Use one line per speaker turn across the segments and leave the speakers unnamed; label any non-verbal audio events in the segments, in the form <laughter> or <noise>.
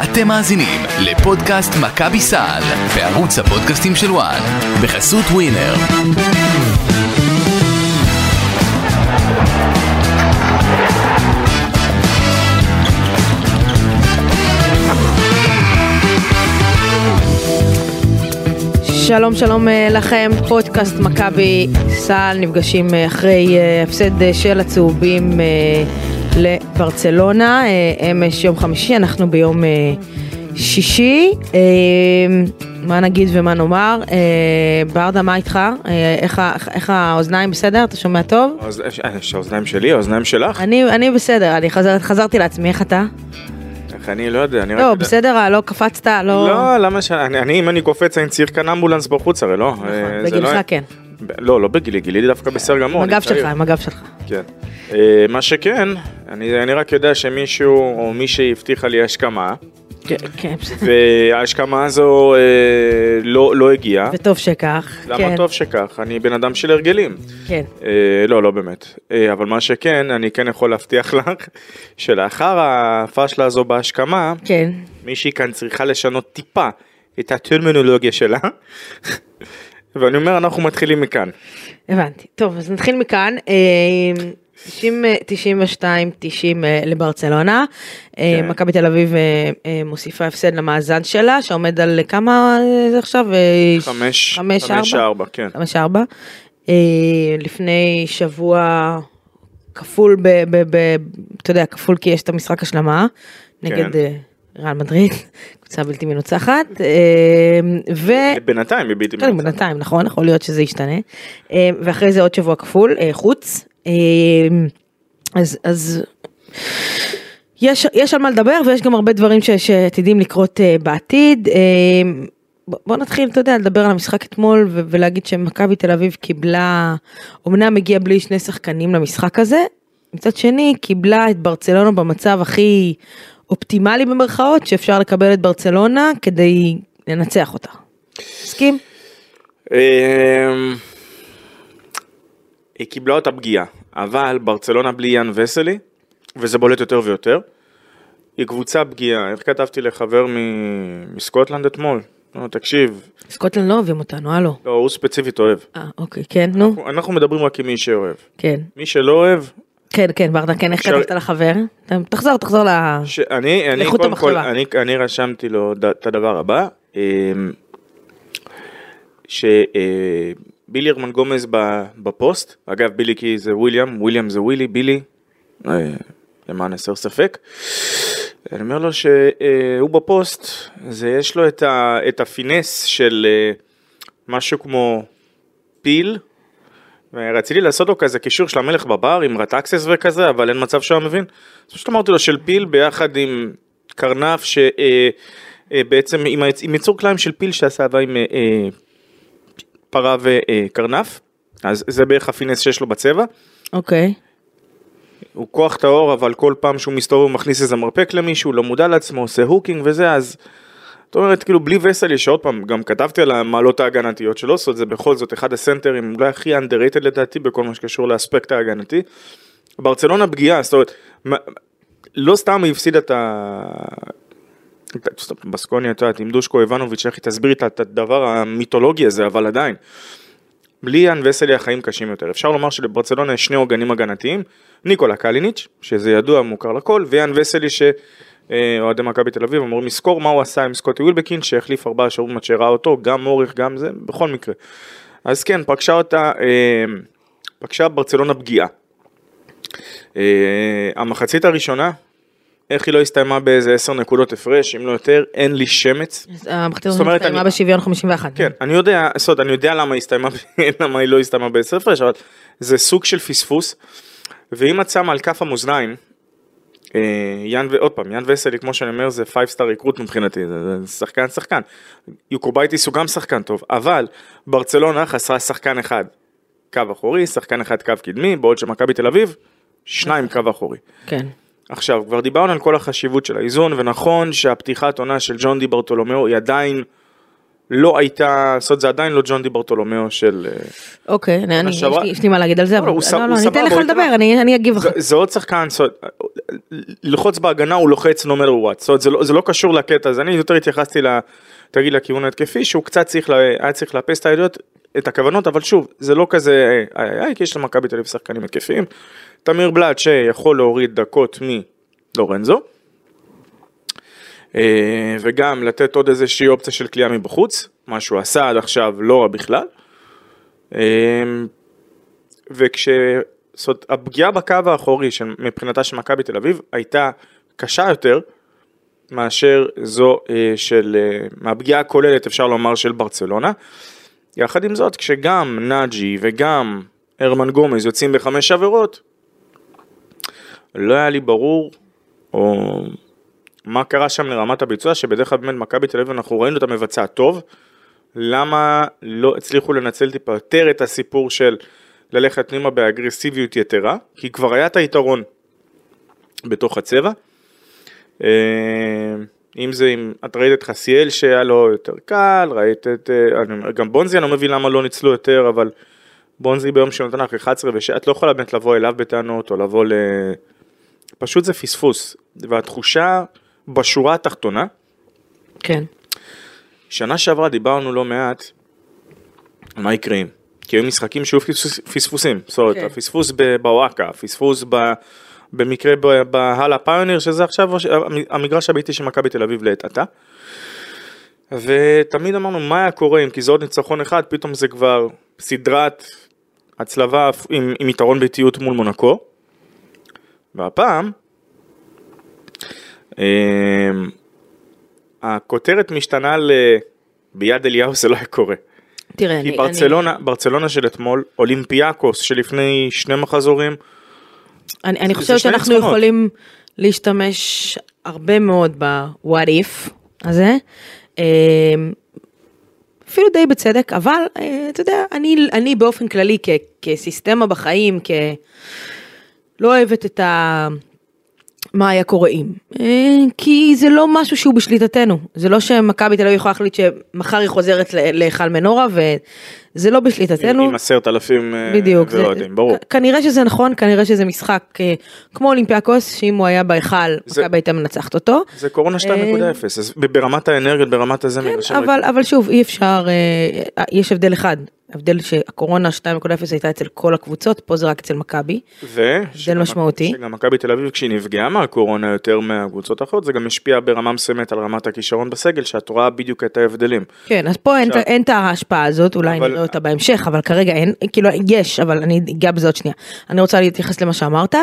אתם מאזינים לפודקאסט מכבי סל בערוץ הפודקאסטים של וואן בחסות ווינר.
שלום שלום אה, לכם, פודקאסט מכבי סל, נפגשים אה, אחרי אה, הפסד של הצהובים לברצלונה, אה, אמש יום חמישי, אנחנו ביום אה, שישי, אה, מה נגיד ומה נאמר, אה, ברדה מה איתך, אה, איך, האוזניים בסדר, אתה שומע טוב?
האוזניים שלי, האוזניים שלך?
אני, בסדר, אני חזר, חזרתי לעצמי, איך אתה?
איך אני לא יודע, אני רק
לא. בסדר, אה, לא קפצת, לא...
לא, למה ש... אני, אני, אם אני קופץ, אני צריך כאן אמבולנס בחוץ, הרי לא.
נכון,
אה,
בגילך
לא-
כן,
לא, לא בגילי, גילי דווקא בסדר גמור.
עם הגב. שלך, עם הגב שלך.
כן. אה, מה שכן, אני, אני רק יודע שמישהו או מישהי הבטיחה לי השכמה,
כן, כן.
וההשכמה הזו אה, לא, לא הגיעה.
וטוב שכך,
למה
כן,
טוב שכך? אני בן אדם של הרגלים.
כן.
אה, לא, לא באמת. אה, אבל מה שכן, אני כן יכול להבטיח לך <laughs> שלאחר הפאשלה הזו בהשכמה,
כן,
מישהי כאן צריכה לשנות טיפה את הטרמינולוגיה שלה. <laughs> ואני אומר, אנחנו מתחילים מכאן.
הבנתי. טוב, אז נתחיל מכאן. אה, 90, אה, 92, 90 אה, לברצלונה.
כן.
מכבי תל אביב מוסיפה הפסד למאזן שלה, שעומד על כמה זה עכשיו? אה,
חמש,
חמש,
חמש
ארבע?
ארבע, כן.
חמש ארבע. אה, לפני שבוע כפול, ב, ב, ב, אתה יודע, כפול כי יש את המשחק השלמה נגד
כן.
ריאל מדריד, קבוצה בלתי מנוצחת. אה, ו...
בינתיים היא בלתי
כן,
מנצחת.
בינתיים, נכון, יכול להיות שזה ישתנה. אה, ואחרי זה עוד שבוע כפול, אה, חוץ. אז, אז יש, יש על מה לדבר ויש גם הרבה דברים ש, שעתידים לקרות בעתיד. בוא- בוא נתחיל, אתה יודע, לדבר על המשחק אתמול ו- ולהגיד שמכבי תל אביב קיבלה, אמנם הגיעה בלי שני שחקנים למשחק הזה, מצד שני קיבלה את ברצלונה במצב הכי אופטימלי במרכאות שאפשר לקבל את ברצלונה כדי לנצח אותה. מסכים?
אמ, היא קיבלה אותה פגיעה, אבל ברצלונה בלי יאן וסלי, וזה בולט יותר ויותר, היא קבוצה פגיעה. איך כתבתי לחבר מסקוטלנד אתמול? נו, תקשיב,
סקוטלנד לא אוהבים אותנו, הלו.
לא, הוא ספציפית אוהב.
אה, אוקיי, כן, נו,
אנחנו- אנחנו מדברים רק עם מי שאוהב.
כן.
מי שלא אוהב,
כן, כן, ברדה, כן, איך כתבת לחבר? תחזור, תחזור ל...
שאני, אני
לאיכות
קודם כל,
המחשבה.
אני, אני רשמתי לו את הדבר הבא, אמ, שבילי הרמן גומז בפוסט, אגב בילי כי זה וויליאם, וויליאם זה ווילי, בילי, אה, למען הסר ספק, אני אומר לו שהוא בפוסט, זה יש לו את, ה, את הפינס של אה, משהו כמו פיל, ורציתי לעשות לו כזה קישור של המלך בבר עם רטקסס וכזה, אבל אין מצב שהוא היה מבין. אז פשוט אמרתי לו של פיל ביחד עם קרנף שבעצם עם, היצ- עם יצור כליים של פיל שעשה אהבה עם אה, אה, פרה וקרנף. אז זה בערך ה finesse שיש לו בצבע.
אוקיי.
הוא כוח טהור, אבל כל פעם שהוא מסתובב הוא מכניס איזה מרפק למישהו, לא מודע לעצמו, עושה hooking וזה, אז... זאת אומרת, כאילו, בלי וסלי, שעוד פעם, גם כתבתי על המעלות ההגנתיות שלו, זאת אומרת, זה בכל זאת אחד הסנטרים, אולי הכי underrated לדעתי, בכל מה שקשור לאספקט ההגנתי. ברצלונה פגיעה, זאת אומרת, לא סתם היא הפסידה את ה... בסקוניה, את יודעת, עם דושקו איבנוביץ', איך היא תסביר את הדבר המיתולוגי הזה, אבל עדיין. בלי יאן וסלי החיים קשים יותר. אפשר לומר שלברצלונה יש שני עוגנים הגנתיים, ניקולה קליניץ', שזה ידוע, מוכר לכל, ויאן וסלי שאוהדי מכבי תל אביב אמורים לזכור מה הוא עשה עם סקוטי ווילבקין, שהחליף ארבעה שבועות עד שראה אותו, גם מוריך, גם זה, בכל מקרה. אז כן, פגשה אותה, אה, פגשה ברצלונה פגיעה. אה, המחצית הראשונה, איך היא לא הסתיימה באיזה 10 נקודות הפרש, אם לא יותר, אין לי שמץ.
המחתרת
זאת אומרת,
הסתיימה
אני-
בשוויון 51.
כן, אני יודע, אומרת, אני יודע למה היא הסתיימה, <laughs> למה היא לא הסתיימה בעשר הפרש, אבל זה סוג של פספוס. ואם את שמה על כף המאזניים, אה, יאן, ו- עוד פעם, יאן וסלי, כמו שאני אומר, זה 5 star recruit מבחינתי, זה, זה שחקן שחקן. יוקובייטיס הוא גם שחקן טוב, אבל ברצלונה חסרה שחקן אחד, קו אחורי, שחקן אחד קו קדמי, בעוד שמכבי תל אביב, שניים קו אחורי.
כן.
עכשיו, כבר דיברנו על כל החשיבות של האיזון, ונכון שהפתיחת עונה של ג'ון די ברטולומיאו היא עדיין לא הייתה, זאת אומרת זה עדיין לא ג'ון די ברטולומיאו של... אה,
אוקיי, אני- אני- יש לי- יש לי מה להגיד על זה,
לא,
אבל
ס-
לא,
הוא
לא, אני אתן לך לדבר. אני אני אגיב לך.
זה, זה עוד שחקן, ללחוץ בהגנה הוא לוחץ no matter what, זאת אומרת זה לא, זה לא קשור לקטע הזה, אני יותר התייחסתי ל... תגיד לכיוון ההתקפי שהוא קצת צריך, לה, היה צריך לאפס את הידיעות, את הכוונות, אבל שוב, זה לא כזה, איי איי איי, כי יש למכבי תל אביב שחקנים התקפיים, תמיר בלאט שיכול להוריד דקות מלורנזו, וגם לתת עוד איזושהי אופציה של כליאה מבחוץ, מה שהוא עשה עד עכשיו לא רע בכלל. אה, וכש... זאת הפגיעה בקו האחורי של, מבחינתה של מכבי תל אביב הייתה קשה יותר מאשר זו אה, של, אה, מהפגיעה הכוללת אפשר לומר של ברצלונה. יחד עם זאת, כשגם נאג'י וגם הרמן גומז יוצאים בחמש עבירות, לא היה לי ברור, או מה קרה שם לרמת הביצוע, שבדרך כלל באמת מכבי תל אביב אנחנו ראינו אותה מבצעת טוב, למה לא הצליחו לנצל טיפה יותר את הסיפור של ללכת פנימה באגרסיביות יתרה, כי כבר היה את היתרון בתוך הצבע. אה, אם זה עם, את ראית את חסיאל שהיה לו יותר קל, ראית את, אה, אני גם בונזי אני לא מבין למה לא ניצלו יותר, אבל בונזי ביום שנותן לך 11 ו את לא יכולה באמת לבוא אליו בטענות או לבוא ל... פשוט זה פספוס, והתחושה בשורה התחתונה,
כן.
שנה שעברה דיברנו לא מעט על מה יקרה אם. כי היו משחקים שהיו פספוס- פספוסים, זאת אומרת,
כן.
הפספוס בוואקה, הפספוס ב- במקרה בהלה פיוניר, שזה עכשיו המגרש הביתי של מכבי תל אביב לעת עתה. ותמיד אמרנו מה היה קורה אם כי זה עוד ניצחון אחד, פתאום זה כבר סדרת הצלבה עם, עם יתרון ביתיות מול מונקו. והפעם, הכותרת משתנה ל... ביד אליהו זה לא היה קורה.
תראה,
כי
אני...
ברצלונה, ברצלונה של אתמול, אולימפיאקוס שלפני שני מחזורים,
אני, אני חושבת שאנחנו
ניצחונות.
יכולים להשתמש הרבה מאוד ב-what if הזה. אה, אפילו די בצדק, אבל אה, אתה יודע, אני, אני באופן כללי כ, כסיסטמה בחיים, כ... לא אוהבת את ה... מה היה קורה אם. אה, כי זה לא משהו שהוא בשליטתנו. זה לא שמכבי תל אביב יכולה להחליט שמחר היא חוזרת להיכל מנורה, וזה לא בשליטתנו.
עם עשרת אלפים אה, ואוהדים, ברור.
כנראה שזה נכון, כנראה שזה משחק אה, כמו אולימפיאקוס, שאם הוא היה בהיכל, מכבי הייתה מנצחת אותו.
זה קורונה 2.0, אז ברמת האנרגיות, ברמת הזה,
אה, אבל, שוב, אי אפשר, יש הבדל אחד, הבדל שהקורונה 2.0 הייתה אצל כל הקבוצות, פה זה רק אצל מכבי.
ו... שגם-
משמעותי.
שגם מכבי תל אביב כשהיא נפגעה מהקורונה יותר מהקבוצות האחרות, זה גם השפיע ברמה מסוימת על רמת הכישרון בסגל, שאת רואה בדיוק את ההבדלים.
כן, אז פה
עכשיו-
אין את ההשפעה הזאת, אולי
אבל-
נראה אותה בהמשך, אבל כרגע אין, כאילו יש, אבל אני אגע בזה עוד שנייה. אני רוצה להתייחס למה שאמרת, ל-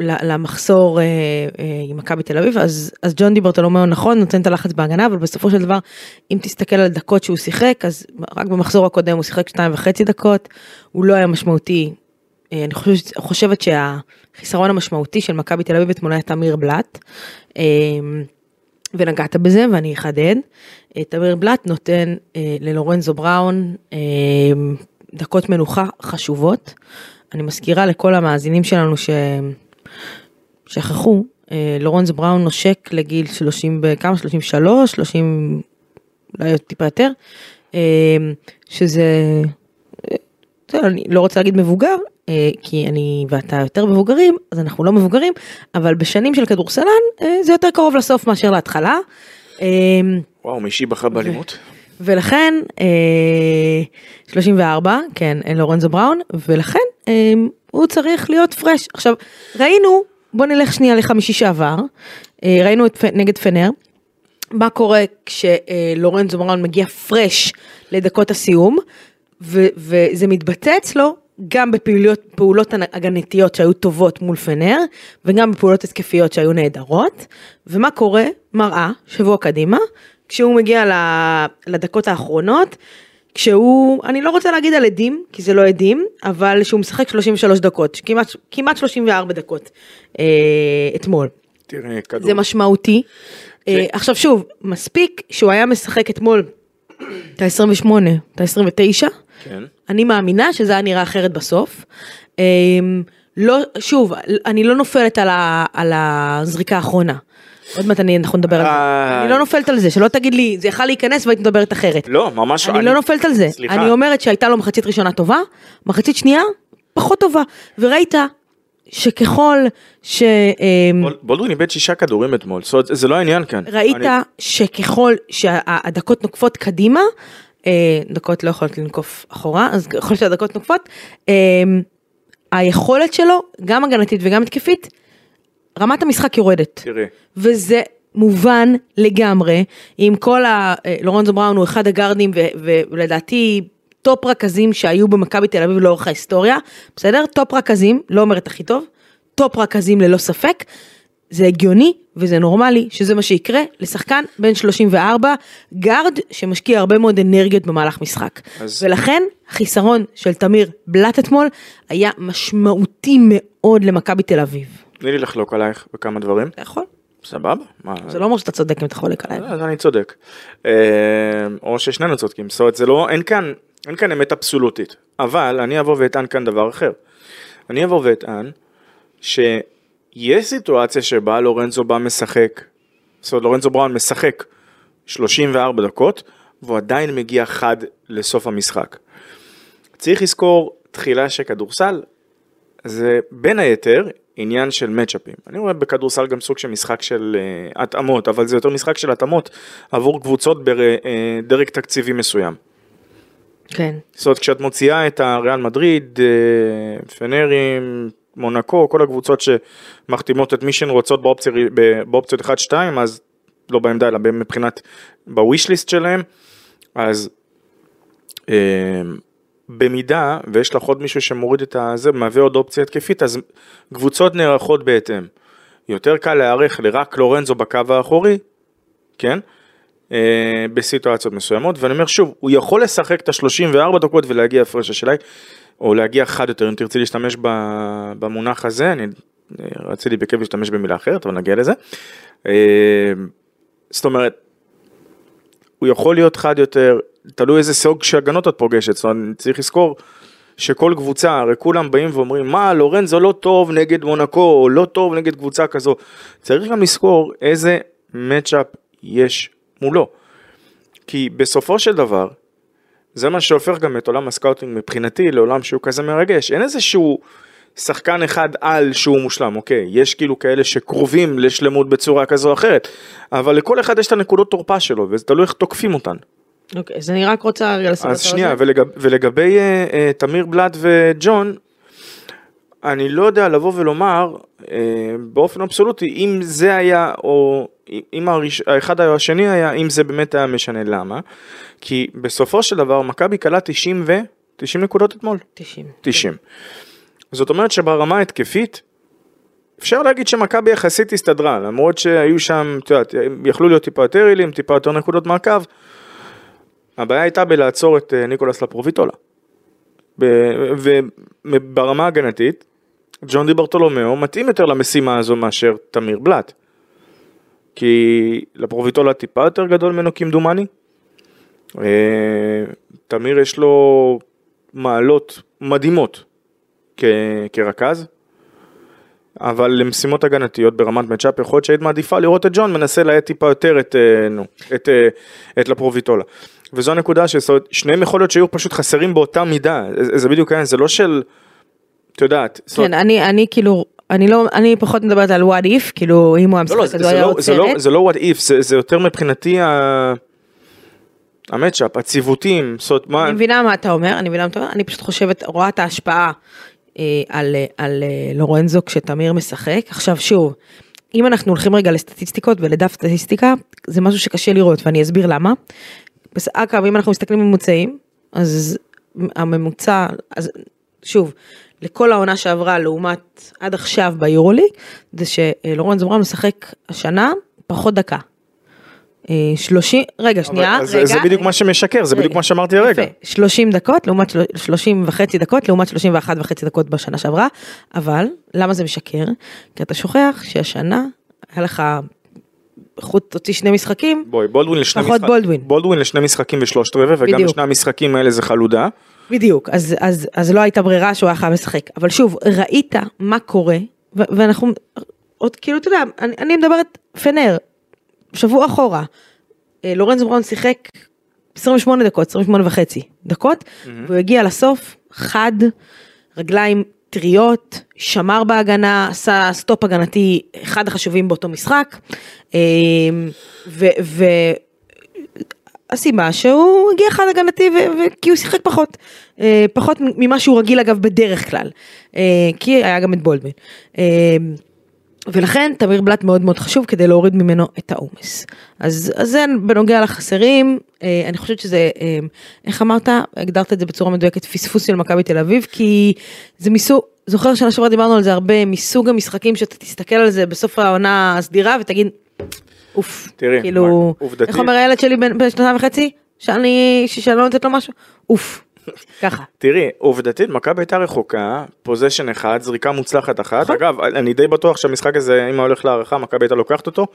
למחסור אה, אה, עם מכבי תל אביב, אז, אז ג'ון די ברטולומיאו נכון, נותן את הלחץ בהגנה, אבל בסופו של דבר, אם תסתכל על דקות שהוא שיחק, אז רק במחזור הקודם הוא שיחק שתיים וחצי דקות, הוא לא היה משמעותי. אה, אני חושבת, חושבת שהחיסרון המשמעותי של מכבי תל אביב אתמול היה תמיר בלאט. ונגעת בזה ואני אחדד. תמיר בלאט נותן ללורנזו בראון דקות מנוחה חשובות. אני מזכירה לכל המאזינים שלנו ששכחו, אה, לורנזו בראון נושק לגיל 30, בכמה? 33, 30, אולי טיפה יותר, אה, שזה, אה, אני לא רוצה להגיד מבוגר, כי אני ואתה יותר מבוגרים, אז אנחנו לא מבוגרים, אבל בשנים של כדורסלן זה יותר קרוב לסוף מאשר להתחלה.
וואו, מישהי בחרה באלימות?
ולכן, אה, 34, כן, לורנזו בראון, ולכן הוא צריך להיות פרש. עכשיו, ראינו, בוא נלך שנייה לחמישי שעבר, אה, ראינו את, נגד פנר, מה קורה כשלורנזו בראון מגיע פרש לדקות הסיום, ו- וזה מתבטא אצלו גם בפעולות פעולות הגנתיות שהיו טובות מול פנר, וגם בפעולות התקפיות שהיו נהדרות, ומה קורה? מראה, שבוע קדימה, כשהוא מגיע לדקות האחרונות, כשהוא, אני לא רוצה להגיד על עדים, כי זה לא עדים, אבל שהוא משחק 33 דקות, כמעט, כמעט 34 דקות אה, אתמול.
תראה, כדור.
זה משמעותי. אה, עכשיו שוב, מספיק שהוא היה משחק אתמול את ה-28, את ה-29,
כן.
אני מאמינה שזה היה נראה אחרת בסוף. אה, לא, שוב, אני לא נופלת על, ה, על הזריקה האחרונה. עוד מעט אני, אנחנו נדבר על זה.
אה,
אני לא נופלת על זה, שלא תגיד לי, זה יכל להיכנס והיית מדברת אחרת.
לא, ממש
אני לא נופלת על זה.
סליחה.
אני אומרת שהייתה לו מחצית ראשונה טובה, מחצית שנייה פחות טובה. וראית שככל ש... אמ,
בול- בולדווין איבד שישה כדורים אתמול, זה לא העניין כאן.
ראית שככל שהדקות נוקפות קדימה, אה, דקות לא יכולות לנקוף אחורה, אז ככל שהדקות נוקפות, אה, היכולת שלו, גם הגנתית וגם התקפית, רמת המשחק יורדת.
תראי,
וזה מובן לגמרי, עם כל ה... אה, לורנזו בראון הוא אחד הגארדים, ו- ולדעתי top רכזים שהיו במכבי תל אביב לאורך ההיסטוריה, בסדר? top רכזים, לא אומרת הכי טוב, top רכזים ללא ספק. זה הגיוני וזה נורמלי שזה מה שיקרה לשחקן בן 34, גארד שמשקיע הרבה מאוד אנרגיות במהלך משחק.
אז-
ולכן החיסרון של תמיר בלאט אתמול היה משמעותי מאוד למכבי תל אביב.
תני לי לחלוק עלייך בכמה דברים.
אתה יכול?
סבבה? מה?
זה לא אומר שאתה צודק אם אתה חולק עליי.
אז אני צודק. אה, או ששנינו צודקים, זאת אומרת זה לא, אין כאן, אין כאן אמת אבסולוטית, אבל אני אבוא ואטען כאן דבר אחר. אני אבוא ואטען שיש סיטואציה שבה לורנזו בא משחק, זאת אומרת לורנזו בראון משחק 34 דקות, והוא עדיין מגיע חד לסוף המשחק. צריך לזכור תחילה שכדורסל זה בין היתר עניין של מצ'אפים. אני רואה בכדורסל גם סוג של משחק של uh, התאמות, אבל זה יותר משחק של התאמות עבור קבוצות בדרג תקציבי מסוים.
כן.
זאת אומרת, כשאת מוציאה את הריאל מדריד, אה, פנרים, מונקו, כל הקבוצות שמחתימות את מי שהן רוצות באופציה, באופציות 1-2, אז לא בעמדה, אלא מבחינת, בוויש ליסט שלהם, אז אה, במידה ויש לך עוד מישהו שמוריד את הזה, מהווה עוד אופציה התקפית, אז קבוצות נערכות בהתאם. יותר קל להיערך לרק לורנזו בקו האחורי, כן? אה, בסיטואציות מסוימות, ואני אומר שוב, הוא יכול לשחק את ה-34 דקות ולהגיע הפרש השאלה או להגיע חד יותר, אם תרצי להשתמש במונח הזה, אני אה, רציתי בכיף להשתמש במילה אחרת, אבל נגיע לזה. אה, זאת אומרת, הוא יכול להיות חד יותר, תלוי איזה סוג של הגנות את פוגשת, זאת אומרת, צריך לזכור שכל קבוצה, הרי כולם באים ואומרים, מה, לורנזו לא טוב נגד מונקו, או לא טוב נגד קבוצה כזו. צריך גם לזכור איזה matchup יש מולו. כי בסופו של דבר, זה מה שהופך גם את עולם ה scouting מבחינתי לעולם שהוא כזה מרגש. אין איזשהו שחקן אחד על שהוא מושלם, אוקיי, יש כאילו כאלה שקרובים לשלמות בצורה כזו או אחרת, אבל לכל אחד יש את הנקודות תורפה שלו, וזה תלוי איך תוקפים אותן.
אוקיי, אז אני רק רוצה רגע לסדר
אז שנייה, ולגב, ולגבי אה, אה, תמיר בלאט וג'ון, אני לא יודע לבוא ולומר אה, באופן אבסולוטי אם זה היה, או אם הראש, האחד או השני היה, אם זה באמת היה משנה, למה? כי בסופו של דבר מכבי קלה 90 ו... 90 נקודות אתמול?
90.
90. זאת אומרת שברמה ההתקפית, אפשר להגיד שמכבי יחסית הסתדרה, למרות שהיו שם, את יודעת, יכלו להיות טיפה יותר עילים, טיפה יותר נקודות מעקב. הבעיה הייתה בלעצור את אה, ניקולס לפרוביטולה. וברמה ההגנתית, ג'ון די ברטולומיאו מתאים יותר למשימה הזו מאשר תמיר בלאט. כי לפרוביטולה טיפה יותר גדול ממנו כמדומני. אה, תמיר יש לו מעלות מדהימות כ- כרכז, אבל למשימות הגנתיות ברמת מצ'אפ יכול להיות שהיית מעדיפה לראות את ג'ון מנסה להאט טיפה יותר את, אה, נו, את, אה, את לפרוביטולה. וזו הנקודה ששניהם יכול להיות שהיו פשוט חסרים באותה מידה, זה בדיוק העניין, זה לא של, את יודעת,
כן, אני, אני כאילו, אני לא, אני פחות מדברת על what if, כאילו, אם הוא
לא, לא,
משחק,
זה,
אז הוא
זה,
היה
לא, זה, לא. זה לא what if, זה, זה יותר מבחינתי ה... המצ'אפ, הציוותים, זאת אומרת, מה,
אני מבינה מה אתה אומר, אני מבינה מה אתה אומר, אני פשוט חושבת, רואה את ההשפעה על, אה, על אה, לורנזו כשתמיר משחק. עכשיו שוב, אם אנחנו הולכים רגע לסטטיסטיקות ולדף סטטיסטיקה, זה משהו שקשה לראות ואני אסביר למה. אגב, אם אנחנו מסתכלים ממוצעים, אז הממוצע, אז שוב, לכל העונה שעברה לעומת עד עכשיו ביורוליג, זה שלורנזו בראון משחק השנה פחות דקה. אה, 30, רגע, שנייה,
אבל זה,
רגע.
זה בדיוק מה שמשקר, זה בדיוק
רגע.
מה שאמרתי הרגע.
יפה, 30 דקות לעומת של- 30 וחצי דקות לעומת 31 וחצי דקות בשנה שעברה, אבל למה זה משקר? כי אתה שוכח שהשנה היה לך חוץ הוציא שני משחקים,
בואי, בולדווין לשני,
לפחות בולדווין.
בולדווין לשני משחקים ושלושת רבעי, וגם
בדיוק.
בשני המשחקים האלה זה חלודה.
בדיוק, אז, אז, אז לא הייתה ברירה שהוא היה חייב לשחק. אבל שוב, ראית מה קורה, ואנחנו, עוד כאילו, אתה יודע, אני, אני מדברת פנר, שבוע אחורה, אה, לורנזו בראון שיחק 28 דקות, 28 וחצי דקות, והוא הגיע לסוף, חד, רגליים טריות, שמר בהגנה, עשה סטופ הגנתי אחד החשובים באותו משחק, אה, ו... ו שהוא הגיע חד הגנתי ו- ו- כי הוא שיחק פחות, אה, פחות ממה שהוא רגיל אגב בדרך כלל, אה, כי היה גם את בולדווין. ולכן תמיר בלאט מאוד מאוד חשוב כדי להוריד ממנו את העומס. אז, אז זה בנוגע לחסרים, אה, אני חושבת שזה, אה, איך אמרת, הגדרת את זה בצורה מדויקת, פספוס של מכבי תל אביב, כי זה מסוג, זוכר שנה שעברה דיברנו על זה הרבה, מסוג המשחקים שאתה תסתכל על זה בסוף העונה הסדירה ותגיד, אוף,
תראי,
כאילו,
מה, עובדתית-
איך אומר הילד שלי בן שנתיים וחצי? שאני, שאני לא נותנת לו משהו? אוף, ככה.
תראי, עובדתית, מכבי הייתה רחוקה, possession אחד, זריקה מוצלחת אחת.
נכון.
אגב, אני די בטוח שהמשחק הזה, אם היה הולך להארכה, מכבי הייתה לוקחת אותו,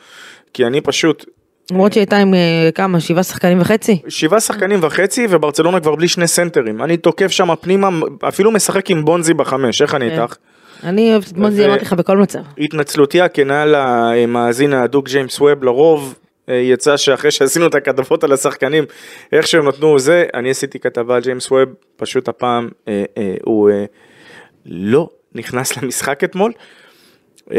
כי אני פשוט,
למרות שהיא הייתה עם אה, כמה, שבעה שחקנים וחצי?
שבעה שחקנים וחצי, וברצלונה כבר בלי שני סנטרים. אני תוקף שם פנימה, אפילו משחק עם בונזי בחמש, איך אני
כן.
איתך?
אני אוהבת את בונזי,
ו-
אמרתי לך בכל מצב.
התנצלותי הכנה למאזין ההדוק ג'יימס ווב לרוב יצא שאחרי שעשינו את הכתבות על השחקנים איך שהם נתנו זה אני עשיתי כתבה על ג'יימס ווב פשוט הפעם אה, אה, הוא אה, לא נכנס <laughs> למשחק אתמול. אה,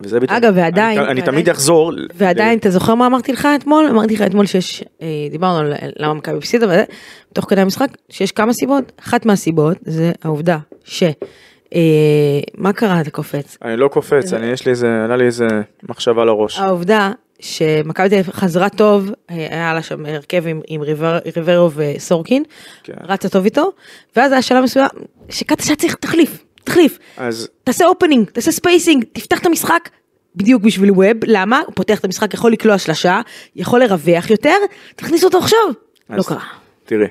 וזה בדיוק,
אגב, ועדיין-
אני, אני
ועדיין-
תמיד אחזור, ל-
ועדיין, אתה זוכר מה אמרתי לך אתמול? אמרתי לך אתמול שיש, אה, דיברנו על למה מכבי הפסידה, תוך כדי המשחק, שיש כמה סיבות. אחת מהסיבות זה העובדה ש... אה, מה קרה אתה קופץ?
אני לא קופץ, אני יש לי איזה, עלה לי איזה מחשבה לראש.
העובדה שמכבי תל אביב חזרה טוב, אה, היה לה שם הרכב עם, עם ריבר, ריברו וסורקין,
כן.
רצה טוב איתו, ואז היה שלב מסוים שקטש היה צריך תחליף, תחליף.
אז
תעשה opening, תעשה spacing, תפתח את המשחק. בדיוק בשביל ווב, למה? הוא פותח את המשחק, יכול לקלוע שלשה, יכול לרווח יותר, תכניס אותו עכשיו. לא קרה.
תראה,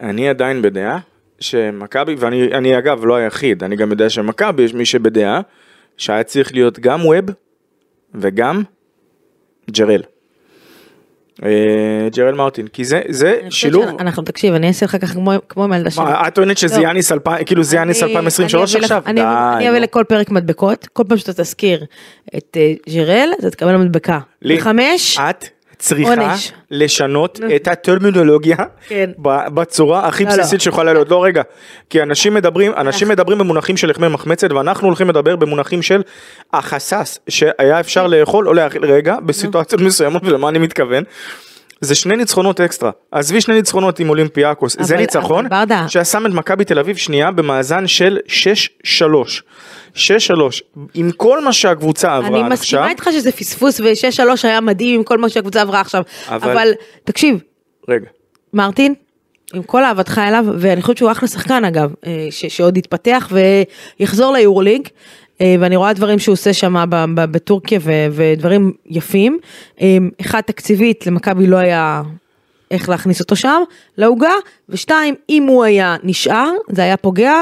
אני עדיין בדעה שמכבי, ואני אני, אגב לא היחיד, אני גם יודע שמכבי יש מי שבדעה שהיה צריך להיות גם ווב וגם ג'רל. אה, ג'רל מרטין, כי זה, זה שילוב,
שאנחנו, תקשיב, אני אעשה לך ככה כמו- כמו עם הילדה שלי.
את טוענת שזה
לא.
יאניס 2000, כאילו זה יאניס
אני-
2023
אני אביא לך-
עכשיו?
אני אני אביא. לכל פרק מדבקות, כל פעם שאתה תזכיר את אה, ג'רל, אתה תקבל מדבקה.
לי,
בחמש,
את צריכה
עונש.
לשנות את הטרמינולוגיה
כן.
בצורה הכי
לא, לא.
בסיסית שיכולה להיות. לא רגע, כי אנשים מדברים, אנשים מדברים במונחים של לחמי מחמצת ואנחנו הולכים לדבר במונחים של החסס שהיה אפשר לאכול או להאכיל רגע בסיטואציות מסוימות ולמה אני מתכוון. זה שני ניצחונות אקסטרה, עזבי שני ניצחונות עם אולימפיאקוס, זה
אבל-
ניצחון
אבל ברדה-
ששם את מכבי תל אביב שנייה במאזן של 6-3. 6-3, עם כל מה שהקבוצה עברה
אני
עד עכשיו,
מסכימה איתך שזה פספוס ושש שלוש היה מדהים עם כל מה שהקבוצה עברה עכשיו,
אבל-
אבל תקשיב,
רגע,
מרטין, עם כל אהבתך אליו, ואני חושבת שהוא אחלה שחקן אגב, אה, ש- שעוד יתפתח ויחזור ליורוליג, אה, ואני רואה דברים שהוא עושה שם בטורקיה ו- ודברים יפים. אה, אחד, תקציבית, למכבי לא היה איך להכניס אותו שם, לעוגה, ושתיים, אם הוא היה נשאר, זה היה פוגע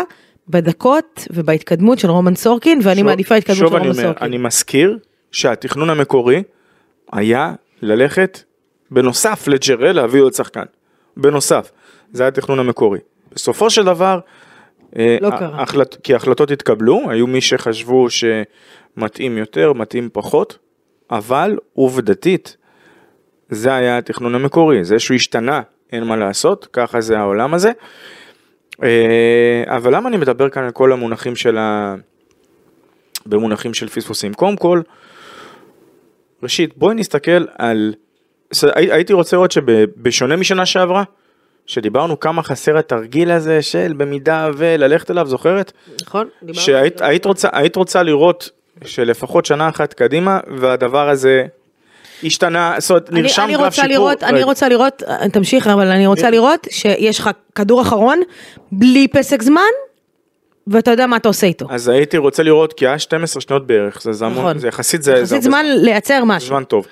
בדקות ובהתקדמות של רומן סורקין, ואני
שוב-
מעדיפה התקדמות
שוב
של רומן
אומר,
סורקין.
אני מזכיר שהתכנון המקורי היה ללכת בנוסף לג'רל להביא עוד שחקן. בנוסף. זה היה התכנון המקורי. בסופו של דבר, אה,
לא קרה.
החלט, כי החלטות התקבלו, היו מי שחשבו שמתאים יותר, מתאים פחות, אבל עובדתית, זה היה התכנון המקורי, זה שהוא השתנה, אין מה לעשות, ככה זה העולם הזה. אה, אבל למה אני מדבר כאן על כל המונחים של ה... במונחים של פספוסים? קודם כל, ראשית, בואי נסתכל על... הייתי רוצה לראות שבשונה משנה שעברה, שדיברנו כמה חסר התרגיל הזה של במידה וללכת אליו, זוכרת?
נכון? דיברנו
שהיית
זה.
היית רוצה, היית רוצה לראות שלפחות שנה אחת קדימה, והדבר הזה השתנה, זאת אומרת,
אני-
נרשם
אני
גרף
רוצה
שיפור.
לראות, אני. רוצה לראות, תמשיך אבל אני רוצה לראות שיש לך כדור אחרון, בלי פסק זמן, ואתה יודע מה אתה עושה איתו.
אז הייתי רוצה לראות, כי היה 12 שניות בערך, זה, זה, המון,
נכון.
זה יחסית, זה, זה
יחסית
הרבה
זמן לייצר משהו.
זמן טוב.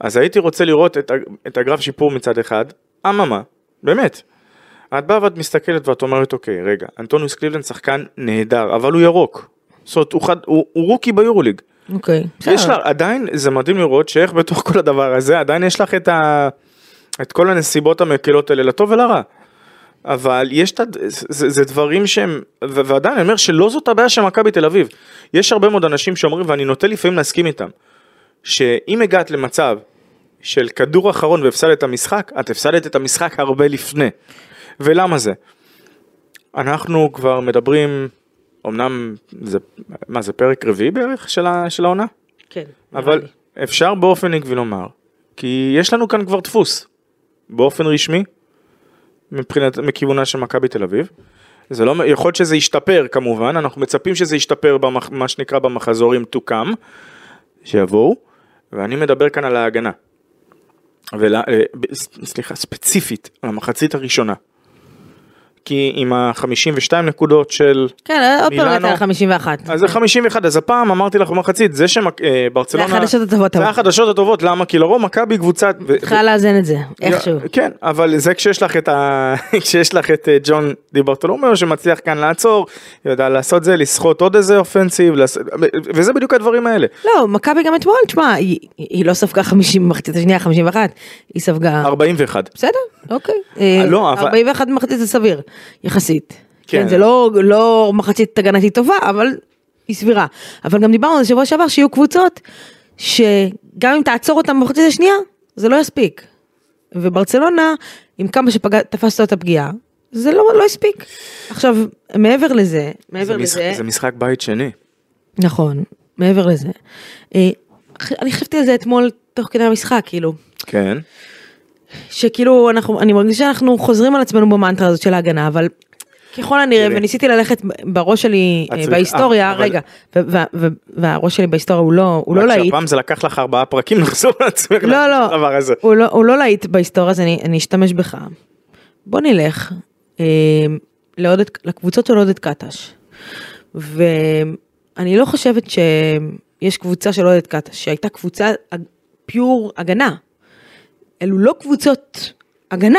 אז הייתי רוצה לראות את, את הגרף שיפור מצד אחד, אממה, באמת. את באה ואת מסתכלת ואת אומרת, אוקיי, רגע, אנטוניוס קליבלנד שחקן נהדר, אבל הוא ירוק. זאת אומרת, הוא, חד, הוא, הוא רוקי ביורוליג.
אוקיי.
יש. לה, עדיין זה מדהים לראות שאיך בתוך כל הדבר הזה עדיין יש לך את, ה, את כל הנסיבות המקלות האלה לטוב ולרע. אבל יש את, ה- זה, זה דברים שהם, ו- ועדיין אני אומר שלא זאת הבעיה של מכבי תל אביב. יש הרבה מאוד אנשים שאומרים ואני נוטה לפעמים להסכים איתם, שאם הגעת למצב של כדור אחרון והפסדת את המשחק, את הפסדת את המשחק הרבה לפני. ולמה זה? אנחנו כבר מדברים, אמנם זה, מה זה פרק רביעי בערך של, ה, של העונה?
כן.
אבל
לי.
אפשר באופן עקבי לומר, כי יש לנו כאן כבר דפוס, באופן רשמי, מבחינת, מכיוונה של מכבי תל אביב. זה לא, יכול להיות שזה ישתפר כמובן, אנחנו מצפים שזה ישתפר במח, מה שנקרא במחזורים to come, שיבואו, ואני מדבר כאן על ההגנה. ולה, אה, סליחה, ספציפית, על המחצית הראשונה. כי עם ה-52 נקודות של
כן, עוד פעם
מילאנו.
נתן 51.
אז זה 51, אז הפעם אמרתי לך במחצית, זה שברצלונה...
זה החדשות הטובות,
זה. החדשות הטובות, למה? כי לרוב מכבי קבוצת... ו-
צריכה לאזן את זה, איכשהו.
כן, אבל זה כשיש לך את ה... <laughs> כשיש לך את אה, ג'ון דיברטולומיאו שמצליח כאן לעצור, יודע לעשות זה, לסחוט עוד איזה אופנסיב, וזה בדיוק הדברים האלה.
לא, מכבי גם אתמול, תשמע, היא- לא ספגה 50 במחצית השנייה, 51, היא ספגה...
41.
בסדר, אוקיי. אה,
לא, אבל-
41 במחצית זה סביר, יחסית.
כן.
כן, זה לא, לא מחצית הגנתית טובה, אבל היא סבירה. אבל גם דיברנו על זה שבוע שעבר שיהיו קבוצות שגם אם תעצור אותם במחצית השנייה, זה לא יספיק. וברצלונה, עם כמה שתפסת את הפגיעה, זה לא, לא הספיק. עכשיו, מעבר לזה, מעבר
זה משחק-
לזה,
זה משחק בית שני.
נכון, מעבר לזה, אה, אני חשבתי על זה אתמול תוך כדי המשחק, כאילו,
כן.
שכאילו אנחנו, אני מרגישה שאנחנו חוזרים על עצמנו במנטרה הזאת של ההגנה, אבל ככל הנראה. וניסיתי ללכת בראש שלי אה,
צריכה-
בהיסטוריה,
אבל-
רגע, והראש שלי בהיסטוריה הוא לא, הוא לא להיט,
שהפעם זה לקח לך ארבעה פרקים לחזור לעצמך.
לא, לא,
לדבר הזה.
הוא לא, הוא לא להיט בהיסטוריה, אז אני, אני אשתמש בך. בוא נלך אה, לקבוצות של עודד קטש. ואני לא חושבת שיש קבוצה של עודד קטש, שהייתה קבוצה פיור הגנה. אלו לא קבוצות הגנה.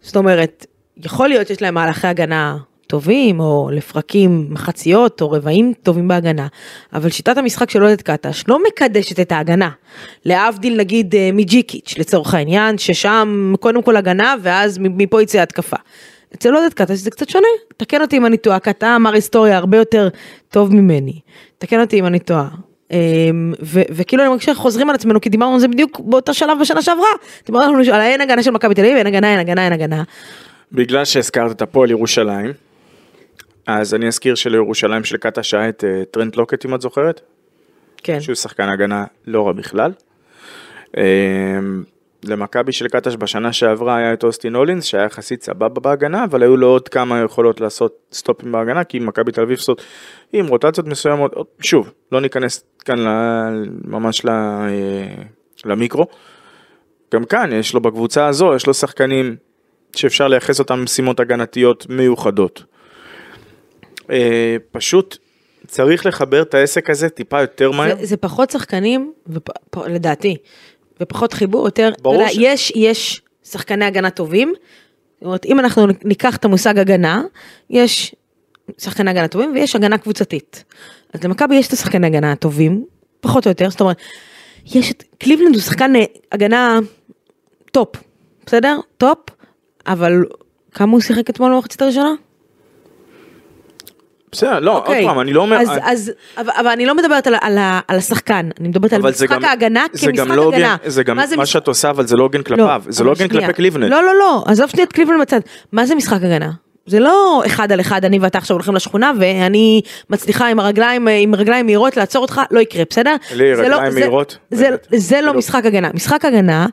זאת אומרת, יכול להיות שיש להם מהלכי הגנה טובים, או לפרקים מחציות, או רבעים טובים בהגנה, אבל שיטת המשחק של עודד קטש לא מקדשת את ההגנה. להבדיל נגיד אה, מג'יקיץ' לצורך העניין, ששם קודם כל הגנה, ואז מפה יצא התקפה. אצל עודד קטש זה קצת שונה, תקן אותי אם אני טועה, כי אתה אמר היסטוריה הרבה יותר טוב ממני. תקן אותי אם אני טועה. אמ, ו- וכאילו אני מרגישה חוזרים על עצמנו כי דיברנו על זה בדיוק באותו שלב בשנה שעברה. דיברנו על האין הגנה של מכבי תל אביב, אין הגנה, אין הגנה, אין הגנה.
בגלל שהזכרת את הפועל ירושלים, אז אני אזכיר שלירושלים של קטש היה את אה, טרנט לוקט אם את זוכרת,
כן.
שהוא שחקן הגנה לא רע בכלל. אה, למכבי של קטש בשנה שעברה היה את אוסטין הולינס שהיה יחסית סבבה בהגנה אבל היו לו עוד כמה יכולות לעשות סטופים בהגנה כי מכבי תל אביב עם רוטציות מסוימות שוב לא ניכנס כאן ל- ממש ל- אה, למיקרו. גם כאן יש לו בקבוצה הזו יש לו שחקנים שאפשר לייחס אותם למשימות הגנתיות מיוחדות. אה, פשוט צריך לחבר את העסק הזה טיפה יותר מהר.
זה, זה פחות שחקנים, ופ, פ, לדעתי, ופחות חיבור, יותר,
ברור
יודע,
ש-
יש, יש שחקני הגנה טובים, זאת אומרת, אם אנחנו ניקח את המושג הגנה, יש שחקני הגנה טובים ויש הגנה קבוצתית. אז למכבי יש את השחקני הגנה הטובים, פחות או יותר, זאת אומרת, יש את, קליבלנד הוא שחקן אה, הגנה top, בסדר? top, אבל כמה הוא שיחק אתמול במחצית הראשונה?
בסדר, לא, עוד
אוקיי.
פעם, אני לא אומר...
אז, אז, אבל, אבל אני לא מדברת על, על, על השחקן, אני מדברת על משחק
גם-
ההגנה כמשחק
לא
הגנה.
זה גם,
זה
מה
מש-
שאת עושה, אבל זה לא הוגן כלפיו, זה לא הוגן. כלפי קליבלנד.
לא, לא, לא, עזוב שנייה את קליבלנד בצד. מה זה משחק הגנה? זה לא אחד על אחד, אני ואתה עכשיו הולכים לשכונה ואני מצליחה עם הרגליים, עם רגליים מהירות לעצור אותך, לא יקרה, בסדר?
לי
זה לא-
רגליים
זה-
מהירות,
זה,
באמת.
זה לא
כאילו-
משחק הגנה. משחק הגנה,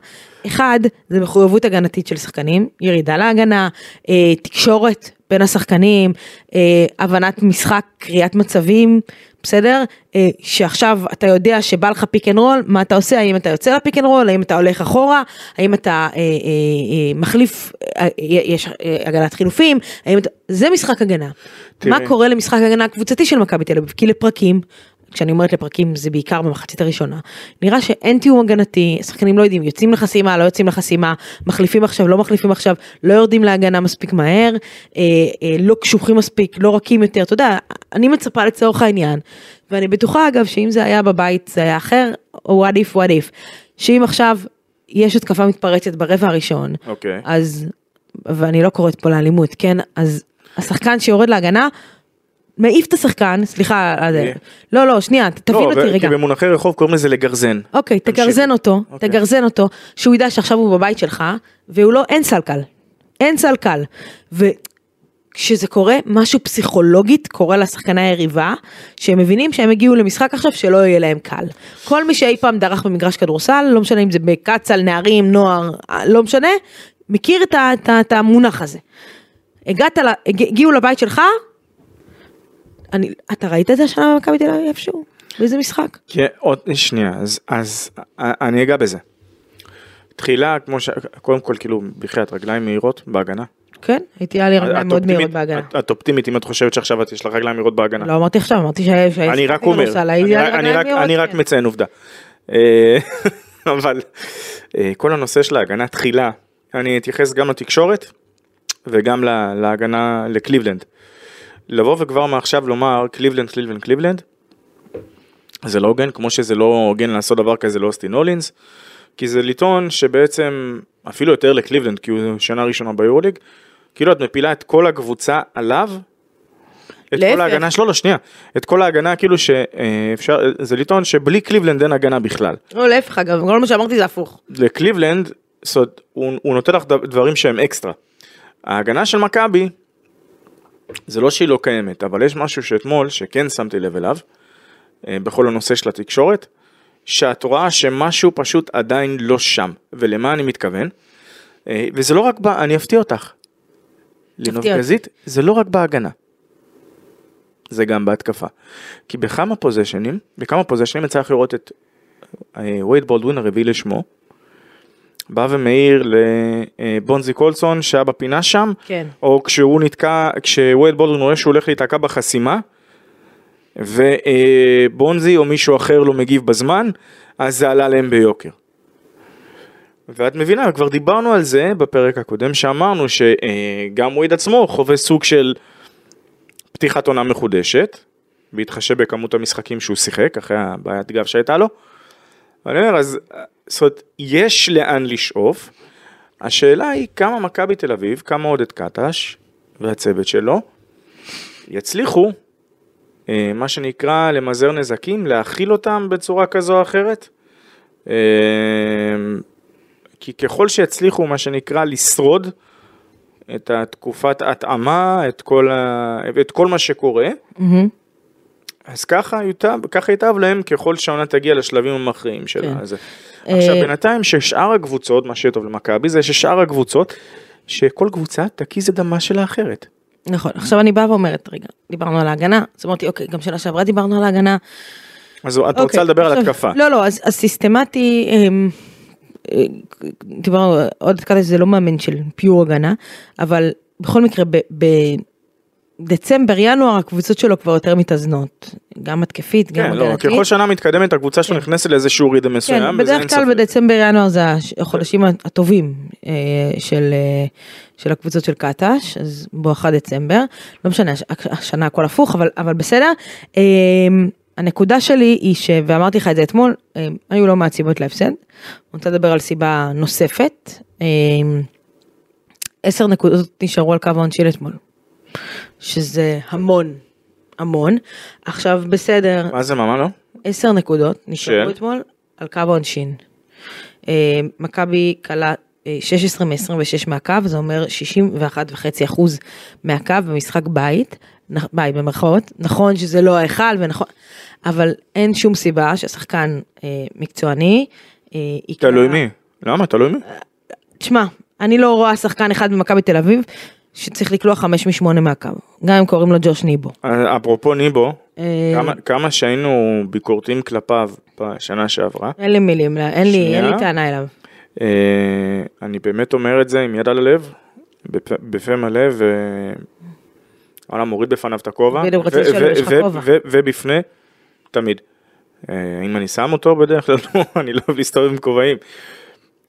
אחד, זה מחויבות הגנתית של שחקנים, ירידה להגנה, אה, תקשורת בין השחקנים, אה, הבנת משחק, קריאת מצבים, בסדר? אה, שעכשיו אתה יודע שבא לך pick and roll, מה אתה עושה? האם אתה יוצא ל pick and roll? האם אתה הולך אחורה? האם אתה אה, אה, אה, מחליף, אה, יש אה, הגנת חילופים? האם אתה... זה משחק הגנה.
תראי.
מה קורה למשחק הגנה הקבוצתי של מכבי תל אביב? כי לפרקים, כשאני אומרת לפרקים זה בעיקר במחצית הראשונה, נראה שאין תיאום הגנתי, השחקנים לא יודעים, יוצאים לחסימה, לא יוצאים לחסימה, מחליפים עכשיו, לא מחליפים עכשיו, לא יורדים להגנה מספיק מהר, אה, אה, לא קשוחים מספיק, לא רכים יותר, אתה יודע, אני מצפה לצורך העניין, ואני בטוחה אגב שאם זה היה בבית זה היה אחר, או what if what if, שאם עכשיו יש התקפה מתפרצת ברבע הראשון,
אוקיי.
אז, ואני לא קוראת פה לאלימות, כן, אז השחקן שיורד להגנה, מעיף את השחקן, סליחה, אה. לא, לא, שנייה, תבין
לא,
אותי רגע.
כי במונחי רחוב קוראים לזה לגרזן.
אוקיי,
תמשיכי.
תגרזן אותו,
אוקיי.
תגרזן אותו, שהוא ידע שעכשיו הוא בבית שלך, והוא לא, אין סלקל. אין סלקל. וכשזה קורה, משהו פסיכולוגית קורה לשחקני היריבה, שהם מבינים שהם הגיעו למשחק עכשיו שלא יהיה להם קל. כל מי שאי פעם דרך במגרש כדורסל, לא משנה אם זה בקצ"ל, נערים, נוער, לא משנה, מכיר את, המונח הזה. הגעת, הגיעו לבית שלך, אני, אתה ראית את זה השנה במכבי תל אביב איפשהו? באיזה משחק?
כן, עוד שנייה, אז, אז אה, אני אגע בזה. תחילה, כמו ש... קודם כל, כאילו, בחייאת רגליים מהירות בהגנה.
כן, הייתי היה לי רגליים מאוד מהירות בהגנה.
את- אופטימית אם את חושבת שעכשיו את יש לך רגליים מהירות בהגנה.
לא אמרתי עכשיו, אמרתי שהייתי
אני רק אומר, אני רק- רק מציין עובדה. אה, <laughs> אבל אה, כל הנושא של ההגנה תחילה, אני אתייחס גם לתקשורת וגם לה- להגנה לקליבלנד. לבוא וכבר מעכשיו לומר קליבלנד, קליבלנד, קליבלנד, זה לא הוגן, כמו שזה לא הוגן לעשות דבר כזה לאוסטין הולינס, כי זה לטעון שבעצם, אפילו יותר לקליבלנד, כי הוא שנה ראשונה ביורוליג, כאילו את מפילה את כל הקבוצה עליו, את
להפך.
כל ההגנה שלו, לא שנייה, את כל ההגנה כאילו שאפשר, זה לטעון שבלי קליבלנד אין הגנה בכלל.
לא, להפך אגב, כל מה שאמרתי זה הפוך.
לקליבלנד, זאת הוא, הוא נותן לך דברים שהם אקסטרה. ההגנה של מכבי, זה לא שהיא לא קיימת, אבל יש משהו שאתמול, שכן שמתי לב אליו, אה, בכל הנושא של התקשורת, שאת רואה שמשהו פשוט עדיין לא שם. ולמה אני מתכוון? אה, וזה לא רק ב... אני אפתיע אותך. לנובגזית, זה לא רק בהגנה. זה גם בהתקפה. כי בכמה פוזיישנים, בכמה פוזיישנים יצא לך לראות את וייד בולדווין הרביעי לשמו, בא ומעיר לבונזי קולסון שהיה בפינה שם,
כן.
או כשהוא נתקע, כשווייד בולדווין רואה שהוא הולך להיתקע בחסימה, ובונזי או מישהו אחר לא מגיב בזמן, אז זה עלה להם ביוקר. ואת מבינה, כבר דיברנו על זה בפרק הקודם, שאמרנו שגם וייד עצמו חווה סוג של פתיחת עונה מחודשת, בהתחשב בכמות המשחקים שהוא שיחק, אחרי הבעיית גב שהייתה לו. אני אומר, אז זאת אומרת, יש לאן לשאוף. השאלה היא כמה מכבי תל אביב, כמה עודד קטש והצוות שלו יצליחו, אה, מה שנקרא, למזער נזקים, להכיל אותם בצורה כזו או אחרת. אה, כי ככל שיצליחו, מה שנקרא, לשרוד את התקופת התאמה, את כל, ה... את כל מה שקורה,
מהמם.
אז ככה ייטב, ככה ייטב להם ככל שהעונה תגיע לשלבים המכריעים שלה.
כן.
אז... עכשיו
אה,
בינתיים ששאר הקבוצות, מה שיהיה טוב למכבי זה ששאר הקבוצות, שכל קבוצה תקיז את דמה של האחרת.
נכון, עכשיו אני באה ואומרת, רגע, דיברנו על ההגנה, אז אמרתי, אוקיי, גם שנה שעברה דיברנו על ההגנה.
אז את רוצה
אוקיי,
לדבר על התקפה.
לא, לא, אז סיסטמטי, אמ, דיברנו, עוד קטע זה לא מאמן של פיור הגנה, אבל בכל מקרה, בדצמבר, ינואר, הקבוצות שלו כבר יותר מתאזנות, גם התקפית, גם
כן, לא,
הגנתית.
ככל שנה מתקדמת הקבוצה שלו
כן.
נכנסת לאיזשהו רידם מסוים.
כן, בדרך כלל. בדצמבר ינואר זה החודשים הטובים אה, של, אה, של הקבוצות של קטש, אז בואכה דצמבר, לא משנה, הש- השנה הכל הפוך, אבל, אבל בסדר. אה, הנקודה שלי היא ש... ואמרתי לך את זה אתמול, אה, היו לא מעט סיבות להפסד. אני רוצה לדבר על סיבה נוספת. אה, עשר נקודות נשארו על קו העונשין אתמול, שזה המון, המון. עכשיו בסדר,
מה זה, מה, מה לא?
עשר נקודות נשארו
של?
אתמול על קו העונשין. אה, מכבי כלה אה, 16 מ-26 מהקו, זה אומר 61.5 אחוז מהקו במשחק בית, בית במרכאות, נכון שזה לא ההיכל ונכון, אבל אין שום סיבה שהשחקן אה, מקצועני אה, יקרא...
תלוי מי. למה? תלוי מי?
תשמע, אני לא רואה שחקן אחד במכבי תל אביב שצריך לקלוע 5 מ-8 מהקו, גם אם קוראים לו ג'וש ניבו.
אה, אפרופו ניבו,
אה,
כמה- כמה שהיינו ביקורתיים כלפיו בשנה שעברה,
אין לי מילים, אין לי, אין לי. טענה אליו.
אה, אני באמת אומר את זה עם יד על הלב, בפה- מלא. וואלה, מוריד בפניו את הכובע.
בדיוק, רציתי לשאול אם יש לך כובע.
ובפני תמיד. אם אני שם אותו בדרך כלל, <laughs> לא, אני לא אוהב להסתובב עם כובעים.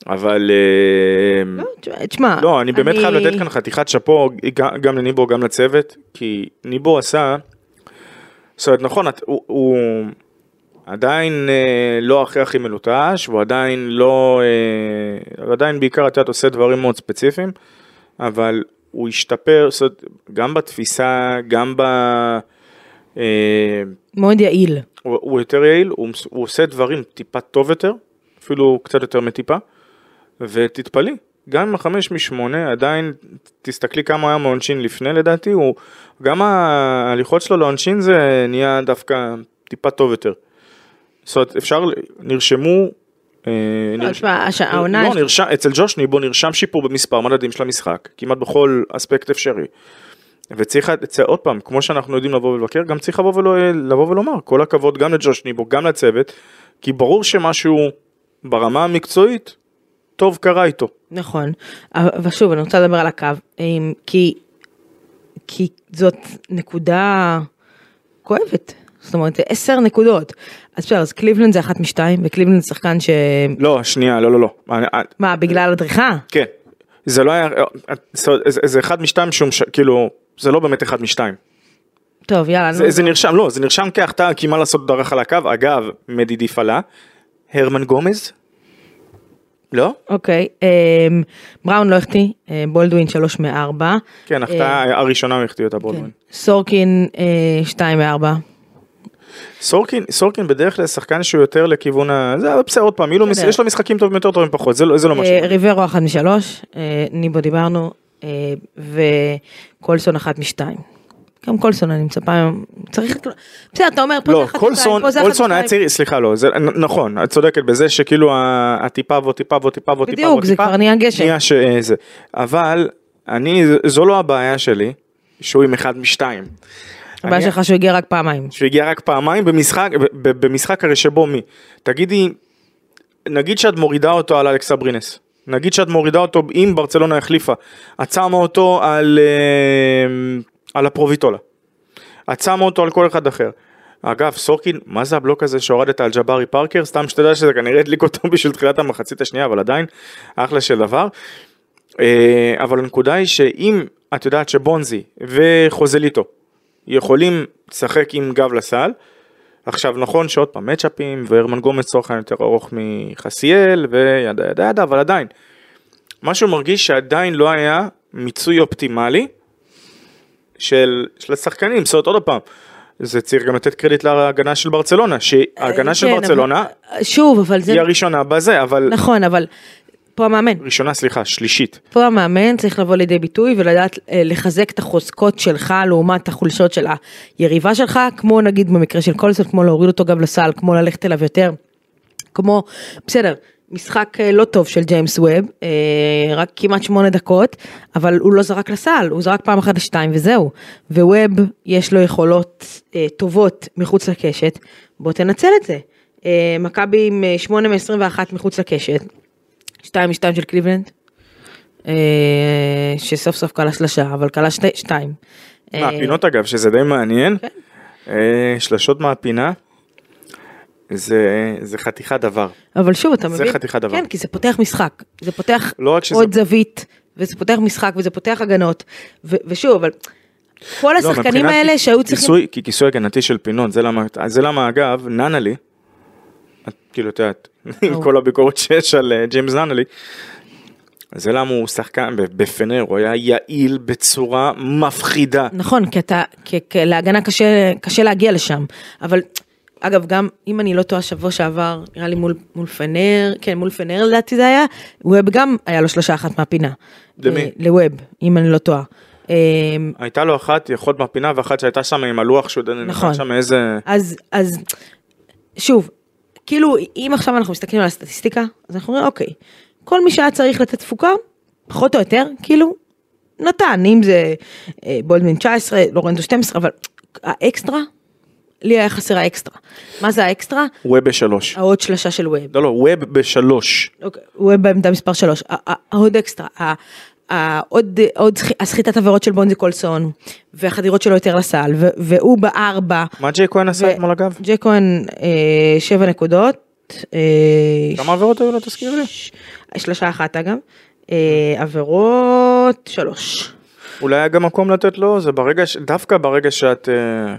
אבל אה,
לא, תשמע-
לא, אני באמת חייב לתת כאן חתיכת שאפו גם- לניבו, גם לצוות, כי ניבו עשה, זאת אומרת, נכון, הוא- הוא עדיין אה, לא הכי הכי מלוטש, הוא עדיין לא, אה, הוא עדיין בעיקר, את יודעת, עושה דברים מאוד ספציפיים, אבל הוא השתפר, זאת אומרת, גם בתפיסה, גם ב... אה,
מאוד יעיל.
הוא, הוא יותר יעיל, הוא עושה דברים טיפה טוב יותר, אפילו קצת יותר מטיפה, ותתפלאי, גם עם החמש משמונה, עדיין, תסתכלי כמה היה מעונשין לפני לדעתי, הוא, גם ההליכות שלו לעונשין זה נהיה דווקא טיפה טוב יותר. זאת אומרת, אפשר, נרשמו,
העונה...
לא, נרשם, אצל ג'וש ניבו נרשם שיפור במספר מדדים של המשחק, כמעט בכל אספקט אפשרי. וצריך, עוד פעם, כמו שאנחנו יודעים לבוא ולבקר, גם צריך לבוא, ולא, לבוא ולומר, כל הכבוד גם לג'וש ניבו, גם לצוות, כי ברור שמשהו ברמה המקצועית, טוב קרה איתו.
נכון, אבל שוב אני רוצה לדבר על הקו, כי, כי זאת נקודה כואבת, זאת אומרת עשר נקודות, אז בסדר, אז קליבלנד זה אחת משתיים, וקליבלנד זה שחקן ש...
לא, שנייה, לא, לא, לא.
מה, בגלל הדריכה?
כן, זה לא היה, זה, אחד משתיים שהוא, כאילו, זה לא באמת אחד משתיים.
טוב יאללה,
זה. זה נרשם, לא, זה נרשם כהחטאה, כי מה לעשות דרך על הקו, אגב, מדידי פלה, הרמן גומז? לא?
אוקיי, אמ, בראון לא החטיא, אה, בולדווין שלוש מארבע,
כן, החטאה הראשונה הוא החטיא אותה
כן.
בולדווין.
סורקין אה, שתיים מארבע,
סורקין, סורקין בדרך כלל שחקן שהוא יותר לכיוון ה... זה בסדר, עוד פעם, יהיו לו מש-
בסדר.
יש לו משחקים טובים יותר טובים פחות, זה לא זה לא
אה,
משהו.
ריברו אחת משלוש, אה, ניבו דיברנו, אה, וקולסון אחת משתיים. גם קולסון אני מצפה, צריך, בסדר אתה אומר פה זה
לא,
אחת
קולסון,
פה זה
קולסון היה. צריך, סליחה, לא, זה נכון, את צודקת בזה שכאילו הטיפה ועוד טיפה ועוד טיפה ועוד טיפה
בדיוק, זה כבר נהיה גשם.
נהיה ש- זה. אבל אני, זו לא הבעיה שלי, שהוא עם אחד משתיים.
הבעיה שלך שהוא הגיע רק פעמיים.
שהוא הגיע רק פעמיים במשחק, במשחק הרי שבו מי? תגידי, נגיד שאת מורידה אותו על אלכס אברינס, נגיד שאת מורידה אותו אם ברצלונה החליפה, את שמה אותו על, אה, על הפרוביטולה, את שמה אותו על כל אחד אחר. אגב, סורקין, מה זה הבלוק הזה שהורדת על ג'בארי פארקר? סתם שתדע שזה כנראה הדליק אותו <laughs> בשביל תחילת המחצית השנייה, אבל עדיין, אחלה של דבר. אה, אבל הנקודה היא שאם את יודעת שבונזי וחוזליטו יכולים לשחק עם גב לסל, עכשיו נכון שעוד פעם מצ'אפים והרמן גומץ צורך העניין יותר ארוך מחסיאל וידה ידה ידה, אבל עדיין, משהו מרגיש שעדיין לא היה מיצוי אופטימלי של, של השחקנים, זאת אומרת עוד פעם, זה צריך גם לתת קרדיט להגנה של ברצלונה, שההגנה של
כן,
ברצלונה
אבל- שוב, אבל זה...
היא הראשונה בזה, אבל
נכון, אבל פה המאמן.
ראשונה סליחה, שלישית.
פה המאמן צריך לבוא לידי ביטוי ולדעת אה, לחזק את החוזקות שלך לעומת החולשות של היריבה שלך, כמו נגיד במקרה של קולסון, כמו להוריד אותו גם לסל, כמו ללכת אליו יותר, כמו, בסדר, משחק אה, לא טוב של ג'יימס ווב, אה, רק כמעט שמונה דקות, אבל הוא לא זרק לסל, הוא זרק פעם אחת לשתיים וזהו. וווב יש לו יכולות אה, טובות מחוץ לקשת, בוא תנצל את זה. מכבי עם אה, 8 מ-21 מחוץ לקשת, 2 מ-2 של קליבלנד, שסוף סוף קלה שלושה, אבל קלה שתי, שתיים.
מהפינות אגב, שזה די מעניין,
כן.
שלשות מהפינה, זה, זה חתיכת דבר.
אבל שוב, אתה
זה
מבין?
חתיכת דבר.
כן, כי זה פותח משחק. זה פותח
לא רק שזה-
עוד זווית, וזה פותח משחק, וזה פותח הגנות. ו- ושוב, אבל כל
לא,
השחקנים האלה שהיו צריכים...
כיסוי, כי כיסוי הגנתי של פינות, זה למה, זה למה אגב, ננלי, את כאילו, את יודעת, עם
ברור.
כל הביקורת שיש על אה, ג'יימס ננלי, זה למה הוא שחקן, בפנר, הוא היה יעיל בצורה מפחידה.
נכון, כי אתה, כי, כי להגנה קשה, קשה להגיע לשם, אבל אגב, גם אם אני לא טועה שבוע שעבר, נראה לי מול, מול פנר, כן, מול פנר לדעתי זה היה, ווב גם היה לו שלושה אחת מהפינה.
למי?
אה, לווב, אם אני לא טועה. אה,
הייתה לו אחת יכול מהפינה ואחת שהייתה שם עם הלוח שהוא
נכון.
נכון. שם איזה...
אז, אז, שוב, כאילו, אם עכשיו אנחנו מסתכלים על הסטטיסטיקה, אז אנחנו אומרים, אוקיי, כל מי שהיה צריך לתת תפוקה, פחות או יותר, כאילו, נתן, אם זה אה, בולדווין 19, לורנזו 12, אבל האקסטרה, לי היה חסר האקסטרה. מה זה האקסטרה?
ווב בשלוש.
העוד שלושה של ווב.
לא, לא, ווב בשלוש.
אוקיי, ווב בעמדה מספר 3, העוד אקסטרה, ה- ה- עוד, עוד סח- הסחיטת עבירות של בונזי קולסון, והחדירות שלו יותר לסל, ו- והוא בארבע.
מה ג'יי כהן עשה אתמול אגב?
ג'יי כהן אה, שבע נקודות. אה,
כמה עבירות היו לו תזכיר לי?
שלושה אחת אגב. אה, עבירות שלוש.
אולי היה גם מקום לתת לו, זה ברגע, דווקא ברגע שאת אה,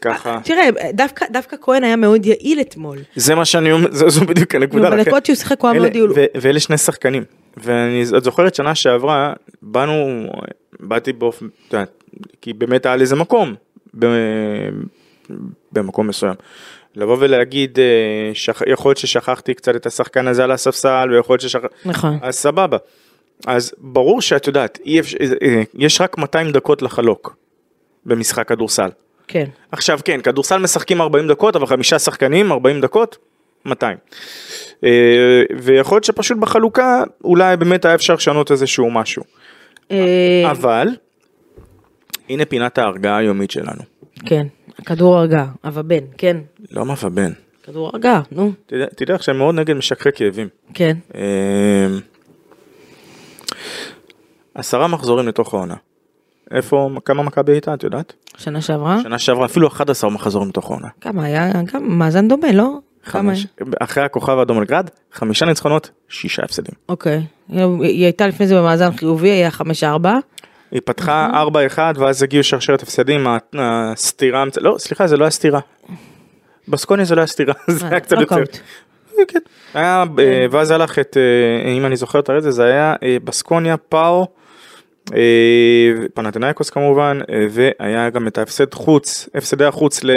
ככה,
תראה, דווקא, דווקא כהן היה מאוד יעיל אתמול.
זה מה שאני אומר, זו זו בדיוק הנקודה.
בדקות שהוא שיחק הוא היה מאוד יעיל.
ואלה שני שחקנים. ואני זוכרת שנה שעברה, באנו, באתי באופן, כי באמת היה לזה מקום, ב- במקום מסוים. לבוא ולהגיד, אה, שכ- יכול להיות ששכחתי קצת את השחקן הזה על הספסל, ויכול להיות ששכחתי,
נכון.
אז סבבה. אז ברור שאת יודעת, אפשר, אה, יש רק 200 דקות לחלוק במשחק כדורסל.
כן.
עכשיו כן, כדורסל משחקים 40 דקות, אבל חמישה שחקנים, 40 דקות, 200. אה, ויכול להיות שפשוט בחלוקה, אולי באמת היה אפשר לשנות איזשהו משהו.
אה,
אבל, הנה פינת ההרגעה היומית שלנו.
כן. כדור הרגעה, אבא בן, כן.
לא מבבן.
כדור הרגעה, נו.
תדע- תדע לך שהם מאוד נגד משככי כאבים.
כן.
אה, עשרה מחזורים לתוך העונה. איפה, כמה מכבי הייתה, את יודעת?
שנה שעברה?
שנה שעברה אפילו 11 מחזורים לתוך העונה.
כמה היה? גם מאזן דומה, לא? כמה?
חמש- אחרי הכוכב האדום לגרד, חמישה ניצחונות, שישה הפסדים.
אוקיי. היא הייתה לפני זה במאזן חיובי, היה 5-4.
היא פתחה 4-1 ואז הגיעו שרשרת הפסדים, הסתירה, לא סליחה זה לא היה סתירה. בסקוניה זה לא היה סתירה, <laughs> זה היה קצת יותר.
נוקאוט.
כן. אה, ואז הלך את, אה, אם אני זוכר את הרצף, זה היה אה, בסקוניה, פאו, אה, פנתנאיקוס כמובן, אה, והיה גם את ההפסד חוץ, הפסדי החוץ ל... אה,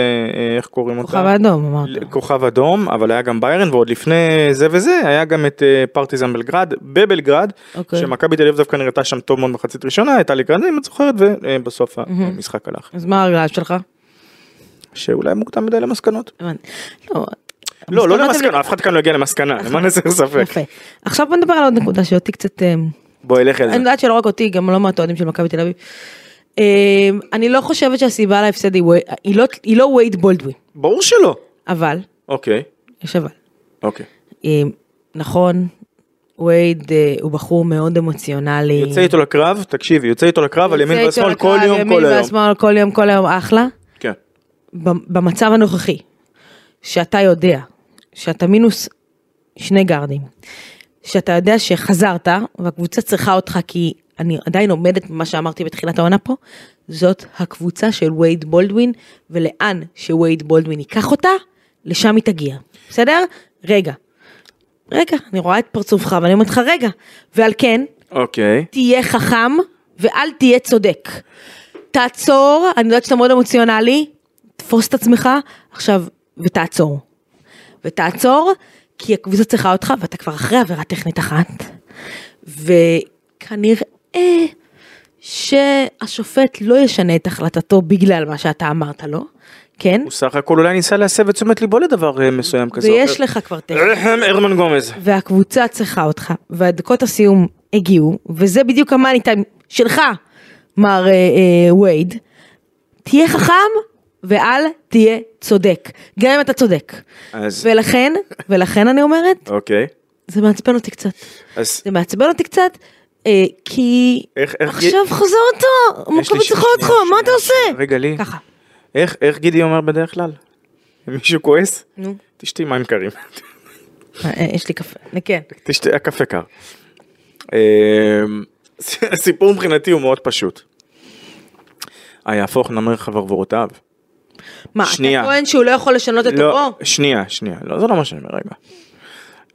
איך קוראים אותה?
כוכב האדום, אמרת.
כוכב אדום, אבל היה גם ביירן, ועוד לפני זה וזה, היה גם את אה, פרטיזן בלגרד, בבלגרד,
אוקיי.
שמכבי תל אביב דווקא נראתה שם טוב מאוד מחצית ראשונה, הייתה לקראת אם את זוכרת, ובסוף המשחק הלך.
אז מה הרגעה שלך?
שאולי מוקדם מדי למסקנות.
לא,
לא, לא למסקנה, אף אחד כאן לא הגיע למסקנה, למען הסר ספק.
עכשיו בוא נדבר על עוד נקודה שאותי קצת...
בואי, לך אל זה.
אני יודעת שלא רק אותי, גם לא מעט אוהדים של מכבי תל אביב. אה, אני לא חושבת שהסיבה להפסד היא לא- לא וייד בולדווין,
ברור שלא.
אבל,
אוקיי,
יש אבל.
אוקיי.
אה, נכון, וייד אה, הוא בחור מאוד אמוציונלי.
יוצא איתו לקרב, תקשיבי, יוצא איתו לקרב על ימין והשמאל כל יום,
ימין
כל היום.
והשמאל כל יום, כל היום, אחלה.
כן.
במצב הנוכחי, שאתה יודע שאתה מינוס שני גארדים, שאתה יודע שחזרת והקבוצה צריכה אותך כי אני עדיין עומדת במה שאמרתי בתחילת העונה פה, זאת הקבוצה של וייד בולדווין ולאן שווייד בולדווין ייקח אותה, לשם היא תגיע, בסדר? רגע. רגע, אני רואה את פרצופך ואני אומרת לך רגע, ועל כן,
אוקיי.
תהיה חכם ואל תהיה צודק. תעצור, אני יודעת שאתה מאוד אמוציונלי, תפוס את עצמך עכשיו ותעצור. ותעצור, כי הקבוצה צריכה אותך ואתה כבר אחרי עבירה טכנית אחת. וכנראה שהשופט לא ישנה את החלטתו בגלל מה שאתה אמרת לו, כן?
הוא סך הכל אולי ניסה להסב את תשומת ליבו לדבר אה, מסוים כזה.
ויש
אחר.
לך כבר.
אהם, הרמן גומז.
והקבוצה צריכה אותך, והדקות הסיום הגיעו, וזה בדיוק המאני טיים שלך, מר אה, אה, וייד. תהיה חכם ואל תהיה צודק, גם אם אתה צודק.
אז,
ולכן, ולכן אני אומרת,
אוקיי.
זה מעצבן אותי קצת.
אז
זה מעצבן אותי קצת, אה, כי
איך, איך,
עכשיו חזרת,
יש לי
מכבי
ש-
צריכה אותך, מה אתה עושה?
רגע לי.
ככה.
איך, איך גידי אומר בדרך כלל? מישהו כועס?
נו,
תשתי מים קרים.
אה, אה, יש לי קפה, כן.
תשתי, הקפה קר. אמ, הסיפור מבחינתי הוא מאוד פשוט. היהפוך נמר חברבורותיו.
מה,
שנייה.
אתה טוען שהוא לא יכול לשנות את
לא,
טובו?
שנייה, שנייה, לא, זה לא מה שאני אומר, רגע.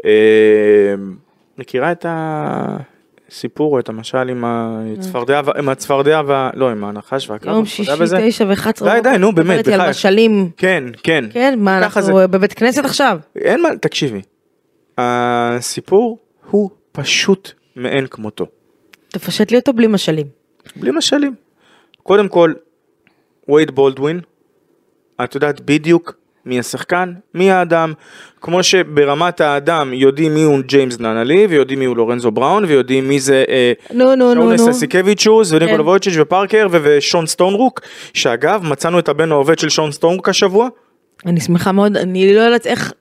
אמ, מכירה את הסיפור או את המשל עם הצפרדע, עם הצפרדע, וה- לא, עם הנחש והקרב?
יום שישי? תשע ואחת עשרה.
די, די, נו, באמת,
מדברת על
בחייך.
משלים.
כן, כן.
כן, מה, אנחנו בבית כנסת עכשיו?
אין מה, תקשיבי. הסיפור הוא פשוט מאין כמותו.
תפשט לי אותו בלי משלים.
בלי משלים. קודם כל, וייד בולדווין, את יודעת בדיוק מי השחקן, מי האדם, כמו שברמת האדם יודעים מי הוא ג'יימס ננלי, ויודעים מי הוא לורנזו בראון, ויודעים מי זה אה,
נו.
אסיקביצ'וס, וניקולה
כן.
וויצ'יץ' ופארקר, ושון סטונרוק, שאגב, מצאנו את הבן העובד של שון סטונרוק השבוע,
אני שמחה מאוד, אני לא יודעת איך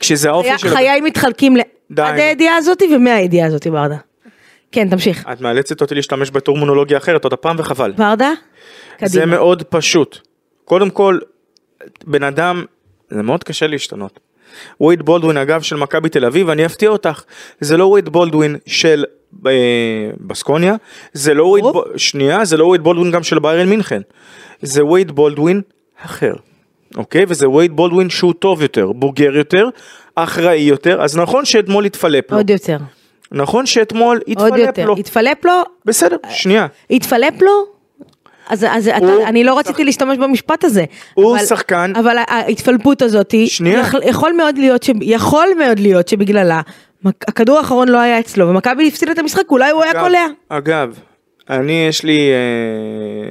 כשזה האופי של...
חיי מתחלקים עד. הידיעה הזאתי ומהידיעה הזאתי ברדה. כן, תמשיך.
את מאלצת אותי להשתמש בטורמונולוגיה אחרת עוד הפעם וחבל.
ורדה?
זה
קדימה.
מאוד פשוט. קודם כל, בן אדם, זה מאוד קשה להשתנות. וייד בולדווין אגב של מכבי תל אביב, אני אפתיע אותך, זה לא וייד בולדווין של אה, בסקוניה, זה לא
ברור.
בול- שנייה, זה לא וייד בולדווין גם של ביירן מינכן, זה וייד בולדווין אחר, אוקיי? וזה וייד בולדווין שהוא טוב יותר, בוגר יותר, אחראי יותר, אז נכון שאתמול התפלק לו,
עוד יותר.
נכון שאתמול
עוד
התפלק
יותר.
לו,
התפלפ לו?
בסדר, שנייה,
התפלפ לו? אז, אז אתה,
הוא
אני לא רציתי להשתמש במשפט הזה.
הוא
אבל,
שחקן-
אבל ההתפלפות הזאת,
שנייה.
יכול, יכול מאוד להיות, ש, יכול מאוד להיות שבגללה, הכדור האחרון לא היה אצלו, ומכבי הפסידה את המשחק, אולי הוא היה
אגב-
קולע.
אגב, אני יש לי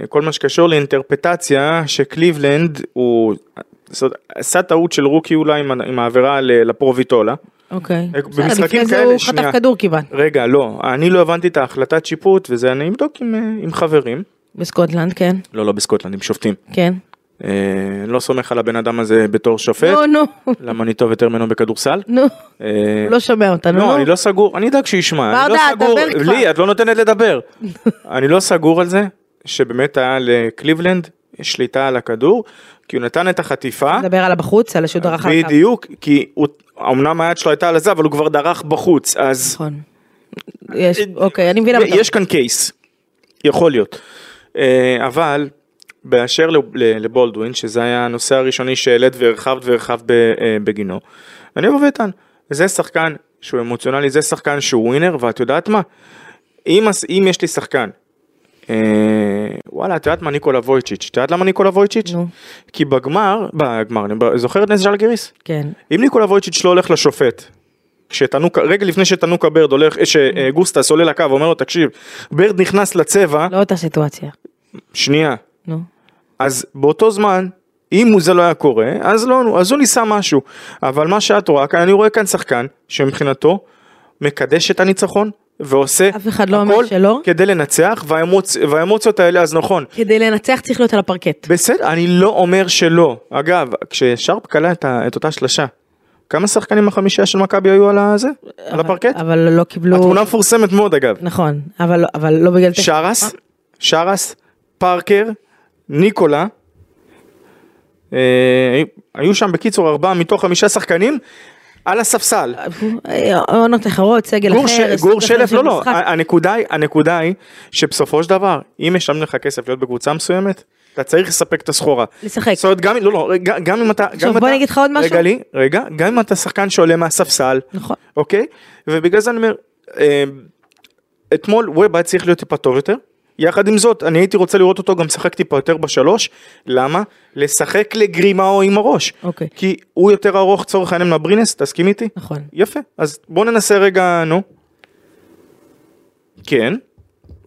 אה, כל מה שקשור לאינטרפטציה שקליבלנד הוא עשה טעות של רוקי אולי עם, עם העבירה לפרוביטולה.
אוקיי.
אה, במשחקים
לפני זה
כאלה,
הוא
שנייה.
חטף כדור כמעט.
רגע לא אני לא הבנתי את ההחלטת שיפוט וזה אני אבדוק עם, אה, עם חברים.
בסקוטלנד, כן.
לא לא בסקוטלנד עם שופטים.
כן.
אה, לא סומך על הבן אדם הזה בתור שופט.
נו, נו,
למה אני טוב יותר ממנו בכדורסל.
נו.
אה,
הוא לא שומע אותנו,
לא,
נו.
אני לא סגור, אני אדאג שישמע, אני לא
ברדה,
סגור,
דבר כבר.
לי, את לא נותנת לדבר. <laughs> אני לא סגור על זה, שבאמת היה לקליבלנד שליטה על הכדור, כי הוא נתן את החטיפה,
נדבר על הבחוץ, על דרך על הקו.
בדיוק, כי הוא, אמנם היד שלו הייתה על זה, אבל הוא כבר דרך בחוץ, אז
נכון. יש, אוקיי, אני מבינה.
יש כאן קייס, יכול להיות. אה, אבל באשר לבולדווין, שזה היה הנושא הראשוני שהעלית והרחבת והרחבת אה, בגינו, אני אבוא ואטען, זה שחקן שהוא אמוציונלי, זה שחקן שהוא ווינר, ואת יודעת מה? אם, אם יש לי שחקן, אה, וואלה, את יודעת מה ניקולה וויצ'יץ', את יודעת למה ניקולה וויצ'יץ'?
נו.
כי בגמר, בגמר, אני זוכר את נס ז'לגיריס?
כן.
אם ניקולה וויצ'יץ' לא הולך לשופט, כשתנוק, רגע לפני שתנוקה ברד הולך, שגוסטס עולה לקו ואומר לו תקשיב, ברד נכנס לצבע,
לא אותה סיטואציה.
שנייה,
נו.
אז באותו זמן, אם זה לא היה קורה, אז לא, אז הוא ניסה משהו, אבל מה שאת רואה כאן, אני רואה כאן שחקן שמבחינתו מקדש את הניצחון ועושה
אף אחד לא אומר
הכל
שלא.
כדי לנצח והאמוצ... והאמוציות האלה אז נכון
כדי לנצח צריך להיות על הפרקט.
בסדר אני לא אומר שלא אגב כששרפ קלע את, ה... את אותה שלשה כמה שחקנים מהחמישייה של מכבי היו על הזה על הפרקט
אבל לא קיבלו...
התמונה מפורסמת מאוד אגב
נכון, אבל אבל לא בגלל...
שרס שרס פארקר ניקולה אה, היו שם בקיצור ארבעה מתוך חמישה שחקנים על הספסל
אה, עונות אחרות, סגל
גור,
אחר.
ש... גור שלף
של
לא לא. הנקודה היא הנקודה היא שבסופו של דבר אם משלמים לך כסף להיות בקבוצה מסוימת אתה צריך לספק את הסחורה.
לשחק.
זאת אומרת גם לא לא רגע, גם אם אתה גם
עכשיו, בוא
אתה-
אני אגיד לך עוד משהו.
רגע לי רגע גם אם אתה שחקן שעולה מהספסל
נכון.
אוקיי ובגלל זה אני אומר אה, אתמול ווב היה צריך להיות טיפה טוב יותר. יחד עם זאת אני הייתי רוצה לראות אותו גם משחק טיפה יותר בשלוש למה לשחק לגרימאו עם הראש
אוקיי.
כי הוא יותר ארוך צורך העניין מהברינס תסכים איתי
נכון.
יפה אז בוא ננסה רגע נו. כן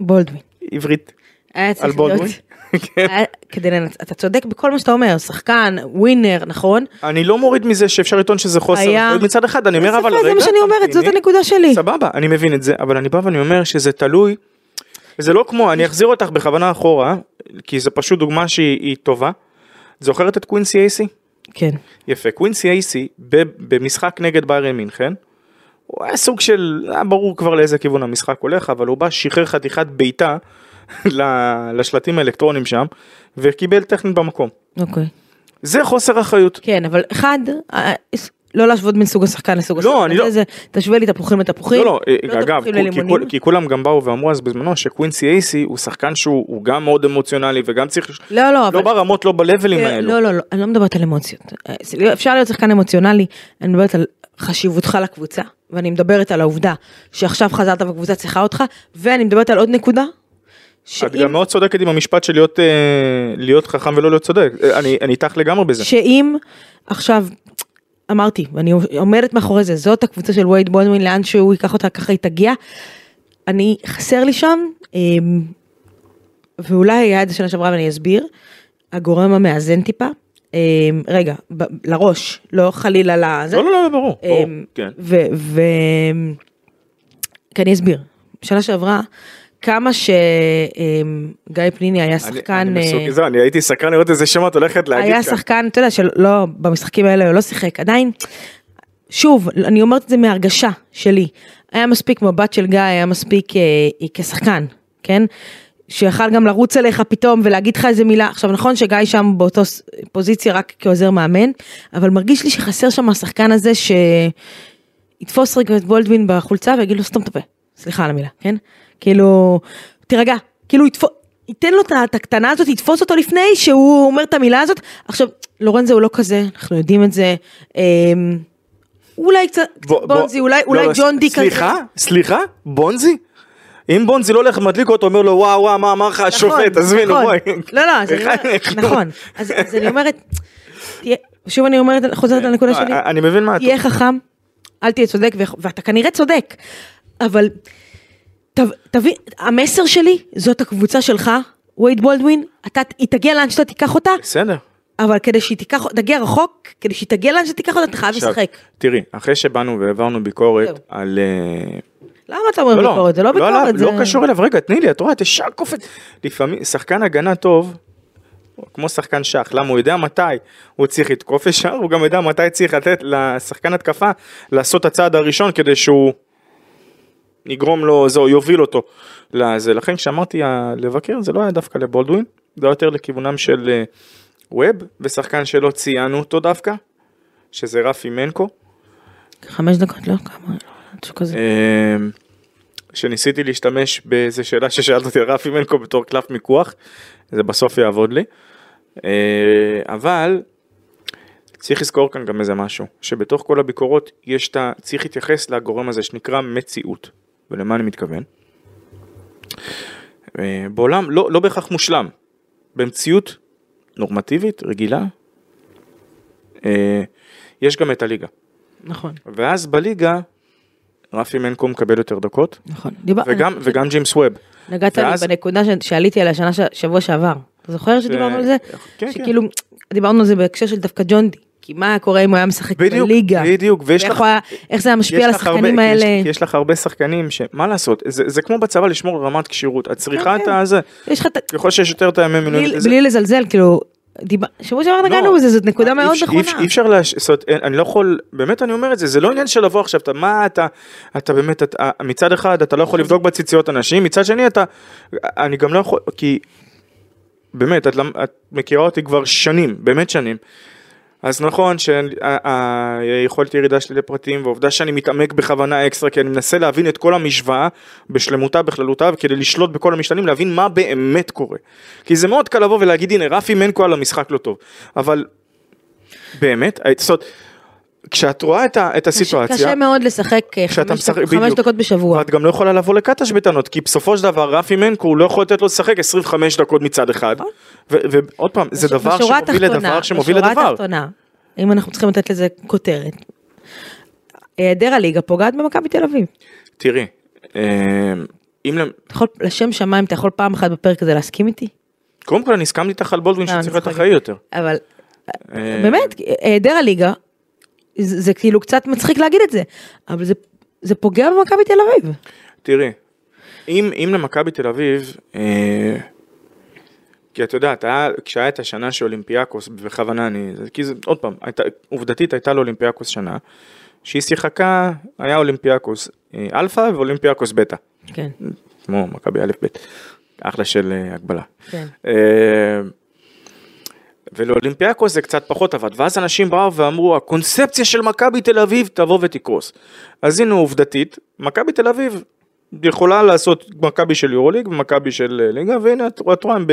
בולדווין.
עברית
היה
על
צריך להיות...
בולדווין. <laughs> כן.
כדי לנצ... אתה צודק בכל מה שאתה אומר, שחקן, ווינר, נכון?
אני לא מוריד מזה שאפשר לטעון שזה חוסר
היה-
אחריות מצד אחד אני אומר אבל
יפה, זה
רגע
מה שאני אומרת, זאת. הנקודה שלי.
סבבה אני מבין את זה אבל אני בא ואני אומר שזה תלוי. זה לא כמו אני אחזיר אותך בכוונה אחורה כי זה פשוט דוגמה שהיא היא טובה. זוכרת את קווינסי אייסי?
כן.
יפה קווינסי אייסי במשחק נגד ביירן מינכן. הוא היה סוג של היה ברור כבר לאיזה כיוון המשחק הולך אבל הוא בא שחרר חתיכת בעיטה <laughs> לשלטים האלקטרונים שם וקיבל טכנית במקום.
אוקיי.
זה חוסר אחריות.
כן, אבל אחד, אה, לא להשוות בין סוג השחקן לסוג
לא,
השחקן.
אני לא-
זה- תשווה לי תפוחים לתפוחים.
לא, לא, אה, אגב, כי-. כול- כי כולם גם באו ואמרו אז בזמנו שקווינסי אייסי הוא שחקן שהוא הוא גם מאוד אמוציונלי וגם צריך,
לא, לא,
לא
אבל...
ברמות, לא בלבלים האלו.
לא, לא, לא, אני לא מדברת על אמוציות. אה, אפשר להיות שחקן אמוציונלי, אני מדברת על חשיבותך לקבוצה, ואני מדברת על העובדה שעכשיו חזרת והקבוצה צריכה אותך, ואני מדברת על עוד נקודה.
את
שאם,
גם מאוד צודקת עם המשפט של להיות, אה, להיות חכם ולא להיות צודק, אה, אני אני איתך לגמרי בזה.
שאם עכשיו, אמרתי, ואני עומדת מאחורי זה, זאת הקבוצה של וייד בולדווין, לאן שהוא ייקח אותה, ככה היא תגיע. אני, חסר לי שם, אמ, ואולי היה את זה שנה שעברה ואני אסביר, הגורם המאזן טיפה. אמ, רגע, ב- לראש, לא חלילה לזה.
לא, לא, לא, ברור, ברור,
אמ,
כן.
ו... ו... כי אני אסביר. שנה שעברה, כמה שגיא פניני היה שחקן...
אני
אה,
הייתי סקרן לראות איזה שם את הולכת להגיד
היה
כאן.
שחקן, אתה יודע, שלא, במשחקים האלה הוא לא שיחק, עדיין, שוב, אני אומרת את זה מהרגשה שלי. היה מספיק מבט של גיא, היה מספיק אה, כשחקן, כן? שיכל גם לרוץ אליך פתאום ולהגיד לך איזה מילה. עכשיו נכון שגיא שם באותו פוזיציה רק כעוזר מאמן, אבל מרגיש לי שחסר שם השחקן הזה שיתפוס רגע את בולדווין בחולצה ויגיד לו סתום את הפה. סליחה על המילה, כן? כאילו, תירגע, כאילו יתפוס... ייתן לו את הקטנה הזאת, יתפוס אותו לפני שהוא אומר את המילה הזאת. עכשיו, לורנזו הוא לא כזה, אנחנו יודעים את זה. אמ, אולי קצת קצת בונזי, אולי
לא,
אולי
לא,
ג'ון די כזה.
סליחה? סליחה? בונזי? אם בונזי לא הולך ומדליק אותו, אומר לו וואו וואו מה אמר לך השופט, תזמין,
נכון.
בואי.
לא, לא, אז אני אומרת. נכון. אז אני אומרת, שוב אני אומרת, חוזרת לנקודה שלי,
אה, אני מבין מה את...
תהיה חכם, אל תהיה צודק, ואתה כנראה צודק, אבל ת- תבין, המסר שלי, זאת הקבוצה שלך, וייד בולדווין, אתה, היא תגיע לאן שאתה תיקח אותה,
בסדר.
אבל כדי שהיא תיקח, תגיע רחוק, כדי שהיא תגיע לאן שתיקח אותה, אתה חייב לשחק.
תראי, אחרי שבאנו והעברנו ביקורת. על... אה,
למה אתה אומר
לא,
ביקורת? זה לא
לא,
ביקורת, זה...
לא קשור אליו, רגע, תני לי, את רואה, את ישר קופץ. לפעמים, שחקן הגנה טוב, כמו שחקן שח, למה הוא יודע מתי הוא צריך לתקוף ישר, הוא גם יודע מתי צריך לתת לשחקן התקפה לעשות את הצעד הראשון כדי שהוא יגרום לו, זהו, יוביל אותו לזה. לכן כשאמרתי אה, לבקר, זה לא היה דווקא לבולדווין, זה היה יותר לכיוונם של אה, ווב, ושחקן שלא ציינו אותו דווקא, שזה רפי מנקו.
חמש דקות, לא? כמה? משהו כזה.
אמ, שניסיתי להשתמש באיזה שאלה ששאלת אותי על רפי מנקו בתור קלף מיקוח, זה בסוף יעבוד לי. אה, אבל צריך לזכור כאן גם איזה משהו, שבתוך כל הביקורות יש את ה... צריך להתייחס לגורם הזה שנקרא מציאות. ולמה אני מתכוון? אה, בעולם לא, לא בהכרח מושלם, במציאות נורמטיבית, רגילה, אה, יש גם את הליגה.
נכון,
ואז בליגה רפי מנקו מקבל יותר דקות,
נכון. דיבר-
וגם, וגם ג'יימס ווב.
נגעת לי
ואז-
בנקודה ש- שעליתי עליה שנה, ש- שבוע שעבר. אתה זוכר שדיברנו על זה?
כן,
שכאילו, דיברנו על זה בהקשר של דווקא ג'ון די. כי מה קורה אם הוא היה משחק
בדיוק,
בליגה?
בדיוק, ויש
ואיך
לך-
היה- איך זה היה משפיע
יש
על
הרבה-
השחקנים
יש-
האלה?
כי יש לך הרבה שחקנים שמה לעשות, זה, זה כמו בצבא לשמור רמת כשירות, את צריכה
כן,
את
כן.
הזה,
יש לך את.
ככל שיש יותר את הימי מילואים,
בלי- בלי לזלזל, כאילו, שבוע שעבר נגענו בזה, זאת נקודה
אי
מאוד נכונה.
אפשר- אי אפשר, אין- אני לא יכול, באמת אני אומר את זה, זה לא עניין של לבוא עכשיו, אתה מה אתה, אתה באמת, אתה, מצד אחד אתה לא יכול לבדוק בציציות אנשים, מצד שני אתה, אני גם לא יכול, כי, באמת, את מכירה אותי כבר שנים, באמת שנים. אז נכון שהיכולת ירידה שלי לפרטים ועובדה שאני מתעמק בכוונה אקסטרה כי אני מנסה להבין את כל המשוואה בשלמותה בכללותה וכדי לשלוט בכל המשתנים להבין מה באמת קורה. כי זה מאוד קל לבוא ולהגיד הנה רפי מנקו על המשחק לא טוב אבל באמת זאת אומרת, כשאת רואה את, ה, את הסיטואציה
קשה מאוד לשחק אה, חמש
משחק-
חמש
בדיוק.
דקות בשבוע.
ואת גם לא יכולה לבוא לקטש בטענות כי בסופו של דבר רפי מנקו הוא לא יכול לתת לו לשחק 25 דקות מצד אחד ו- ועוד פעם זה דבר
בשורה
שמוביל
התחתונה-
לדבר שמוביל
בשורה
לדבר.
התחתונה, אם אנחנו צריכים לתת לזה כותרת, היעדר הליגה פוגעת במכבי תל אביב.
תראי, אה, אם
אתה יכול, לשם שמיים, אתה יכול פעם אחת בפרק הזה להסכים איתי?
קודם כל אני הסכמתי איתך על בולדווין שצריך להיות. אחראי יותר.
אבל
אה,
באמת, היעדר הליגה, זה, זה כאילו קצת מצחיק להגיד את זה, אבל זה, זה פוגע במכבי תל אביב.
תראי, אם, אם למכבי תל אביב, אה, כי את יודעת, היה, כשהיה את השנה שאולימפיאקוס, בכוונה אני, זה- כי זה, עוד פעם, הייתה, עובדתית הייתה לאולימפיאקוס שנה, שהיא שיחקה, היה אולימפיאקוס אה, אלפא ואולימפיאקוס בטא,
כן,
כמו מכבי א' ב', אחלה של אה, הגבלה.
כן.
אה, ולאולימפיאקוס זה קצת פחות עבד, ואז אנשים באו ואמרו, הקונספציה של מכבי תל אביב תבוא ותקרוס. אז הנה עובדתית, מכבי תל אביב יכולה לעשות מכבי של יורוליג ומכבי של אה, ליגה, והנה את רואה, הם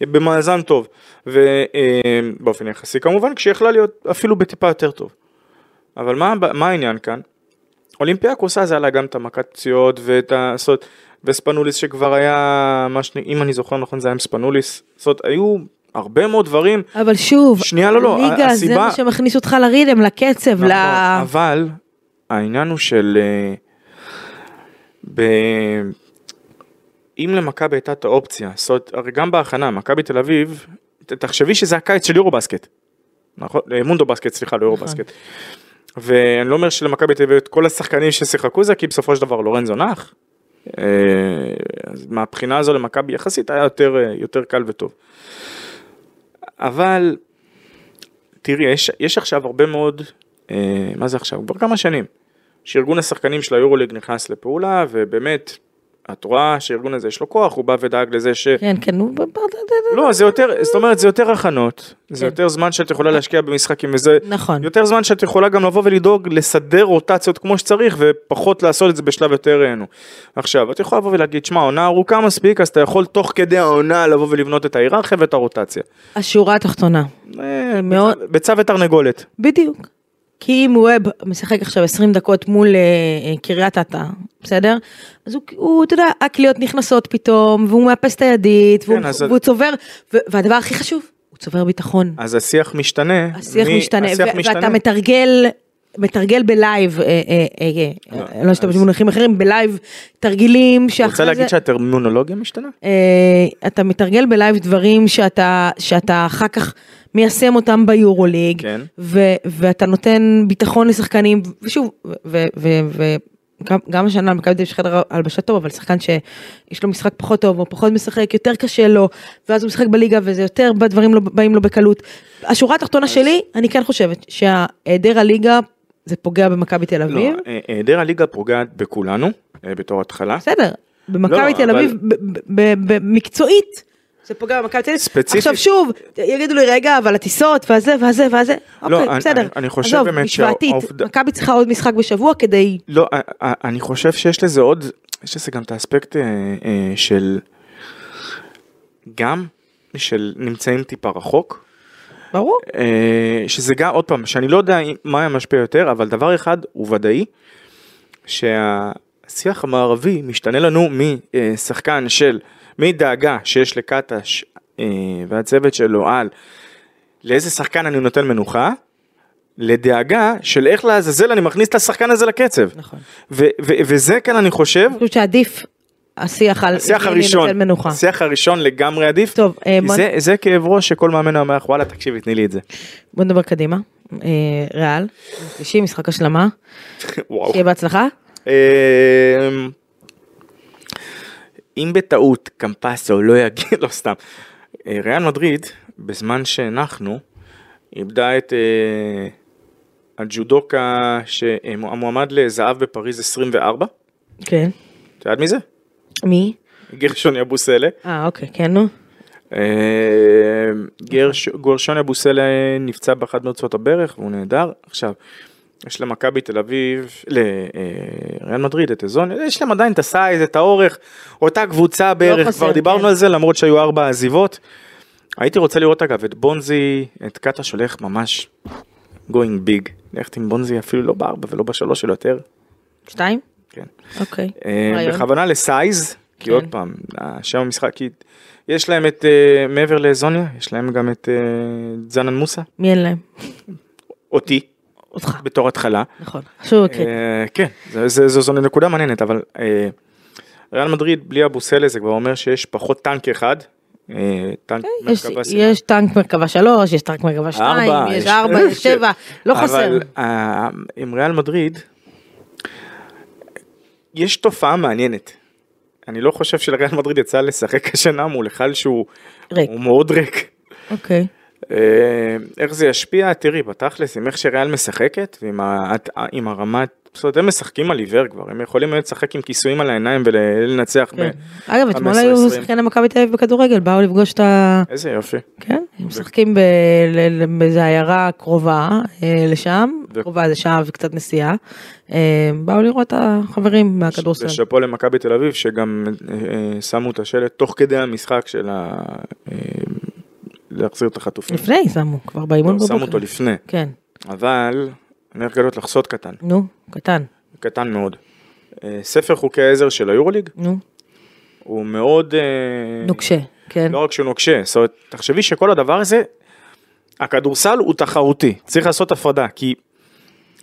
במאזן טוב. ובאופן יחסי כמובן, כשיכלה להיות אפילו בטיפה יותר טוב. אבל מה, מה העניין כאן? אולימפיאקוס אז היה לה גם את המכת פציעות ואת ה... וספנוליס שכבר היה, מה שני, אם אני זוכר נכון זה היה עם ספנוליס, זאת אומרת, היו הרבה מאוד דברים,
אבל שוב,
שנייה, לא, לא,
ליגה זה
הסיבה-
מה שמכניס אותך לריתם, לקצב,
נכון,
ל...
אבל העניין הוא של... אה, ב... אם למכבי הייתה את האופציה, זאת הרי גם בהכנה, מכבי תל אביב, תחשבי שזה הקיץ של יורו בסקט. נכון? אה, מונדו בסקט, סליחה, לא יורו
נכון.
בסקט. ואני לא אומר שלמכבי תל אביב את כל השחקנים ששיחקו זה, כי בסופו של דבר לורנזו נח. אה, אז מהבחינה הזו למכבי יחסית היה יותר, יותר קל וטוב. אבל תראי, יש, יש עכשיו הרבה מאוד אה, מה זה עכשיו? כבר כמה שנים, שארגון השחקנים של היורוליג נכנס לפעולה, ובאמת, את רואה שארגון הזה יש לו כוח, הוא בא ודאג לזה ש...
כן, כן, ב-
לא, זה יותר, זאת אומרת, זה יותר הכנות, זה
כן.
יותר זמן שאת יכולה להשקיע במשחקים, וזה
נכון.
יותר זמן שאת יכולה גם לבוא ולדאוג לסדר רוטציות כמו שצריך, ופחות לעשות את זה בשלב יותר ראינו. עכשיו, את יכולה לבוא ולהגיד, שמע, העונה ארוכה מספיק, אז אתה יכול תוך כדי העונה לבוא ולבנות את ההיררכיה ואת הרוטציה.
השורה התחתונה.
אה, ביצה ותרנגולת.
בדיוק. כי אם ווב משחק עכשיו 20 דקות מול אה, אה, קריית אתא, בסדר? אז הוא, הוא, אתה יודע, הקליעות נכנסות פתאום, והוא מאפס את הידית, והוא,
כן, אז-
והוא צובר, ו- והדבר הכי חשוב, הוא צובר ביטחון.
אז השיח משתנה.
השיח
מ-
משתנה,
השיח
ו-
משתנה.
ואתה מתרגל, מתרגל ב live, אה, אה, אה, לא אשתמש במונחים אחרים, ב live תרגילים
רוצה
שאחרי זה,
להגיד שהטרמינולוגיה משתנה?
אתה מתרגל ב live דברים שאתה, אחר כך מיישם אותם ביורוליג,
כן.
ואתה נותן ביטחון לשחקנים, ושוב, גם, גם השנה מכבי תל אביב יש חדר הלבשה טוב, אבל שחקן שיש לו משחק פחות טוב, או פחות משחק, יותר קשה לו, ואז הוא משחק בליגה, וזה יותר בדברים לא, באים לו בקלות. השורה התחתונה שלי, אני כן חושבת שהיעדר הליגה, זה פוגע במכבי תל
לא,
אביב.
אה, היעדר הליגה פוגעת בכולנו, אה, בתור התחלה.
בסדר, במכבי
לא,
תל אביב, מקצועית, זה פוגע במכבי תל אביב.
ספציפית-
עכשיו שוב, יגידו לי רגע, אבל הטיסות, והזה, והזה, והזה.
לא,
אוקיי,
אני-
בסדר.
אני- אני חושב
עזוב,
באמת שהעובדה-
מכבי צריכה עוד משחק בשבוע כדי...
לא, אה, אה, אני חושב שיש לזה עוד, יש לזה גם את האספקט אה, אה, של, גם של נמצאים טיפה רחוק,
ברור.
אה, שזה גם, עוד פעם, שאני לא יודע מה היה משפיע יותר, אבל דבר אחד הוא ודאי, שהשיח המערבי משתנה לנו משחקן של, מדאגה שיש לקטש אה, והצוות שלו על לאיזה שחקן אני נותן מנוחה, לדאגה של איך לעזאזל אני מכניס את השחקן הזה לקצב.
נכון.
ו- ו- וזה כאן אני חושב,
אני חושבת שעדיף השיח על...
השיח הראשון,
מנוחה.
השיח הראשון לגמרי עדיף,
טוב, אה, בוא-
זה, זה כאב ראש שכל מאמן אומר לך וואלה תקשיבי תני לי את זה.
בוא נדבר קדימה. אה, ריאל, שלישי, משחק השלמה. <laughs> שיהיה בהצלחה.
אמ, אם בטעות קמפסו לא יגיע, <laughs> לא סתם, אה, ריאל מדריד בזמן שהנחנו איבדה את הג'ודוקה שהמועמד לזהב בפריז 24,
כן.
את יודעת מי זה?
מי?
גרשון יבוסלה.
אה, אוקיי, כן, נו.
אה, גרש, גורשון אבוסלה נפצע באחת מרצות הברך והוא נהדר. עכשיו, יש למכבי תל אביב, לריאל מדריד את אזון, יש להם עדיין את הסייז, את האורך, אותה קבוצה בערך,
חסר,
כבר דיברנו
כן.
על זה למרות שהיו ארבע עזיבות. הייתי רוצה לראות אגב את בונזי, את קטש הולך ממש going big, ללכת עם בונזי אפילו לא בארבע ולא בשלוש אלא יותר,
שתיים?
כן.
אוקיי.
אה,
רעיון.
בכוונה לסייז, כי
כן.
עוד פעם, שם המשחק, כי יש להם את, אה, מעבר לזוניה, יש להם גם את אה, זנן מוסה,
מי אין להם?
אותי,
אותך.
בתור התחלה.
נכון. חשוב וקריטי.
אה, כן, זו נקודה מעניינת, אבל ריאל מדריד בלי אבוסלה זה כבר אומר שיש פחות טנק אחד, טנק
יש- יש טנק מרכבה שלוש, יש טנק מרכבה שתיים, יש ארבע, יש שבע, לא חסר.
אבל עם ריאל מדריד, יש תופעה מעניינת. אני לא חושב שלריאל מדריד יצא לשחק <laughs> השנה מול אחד שהוא
ריק.
הוא מאוד ריק.
אוקיי.
אה, איך זה ישפיע? תראי, בתכלס, עם איך שריאל משחקת ועם ה- עם הרמת, זאת אומרת, הם משחקים על עיוור כבר, הם יכולים לשחק עם כיסויים על העיניים ולנצח.
כן.
ב-
אגב, אתמול
15,
היו
20.
שחקני מכבי תל אביב בכדורגל, באו לפגוש את ה...
איזה יופי.
כן, הם משחקים באיזה עיירה קרובה אה, לשם,
ו-
קרובה זה שעה וקצת נסיעה. אה, באו לראות את החברים מהכדורסל.
ושאפו למכבי תל אביב שגם אה, שמו את השלט תוך כדי המשחק של ה... להחזיר את החטופים.
לפני שמו, כבר באימון
לא,
בבוקר.
שמו אותו לפני.
כן,
אבל אני הולך לגלות לך סוד קטן,
נו, קטן,
קטן מאוד. אה, ספר חוקי העזר של היורוליג
נו,
הוא מאוד... אה,
נוקשה, כן.
לא רק שהוא נוקשה, זאת אומרת, תחשבי שכל הדבר הזה, הכדורסל הוא תחרותי, צריך לעשות הפרדה, כי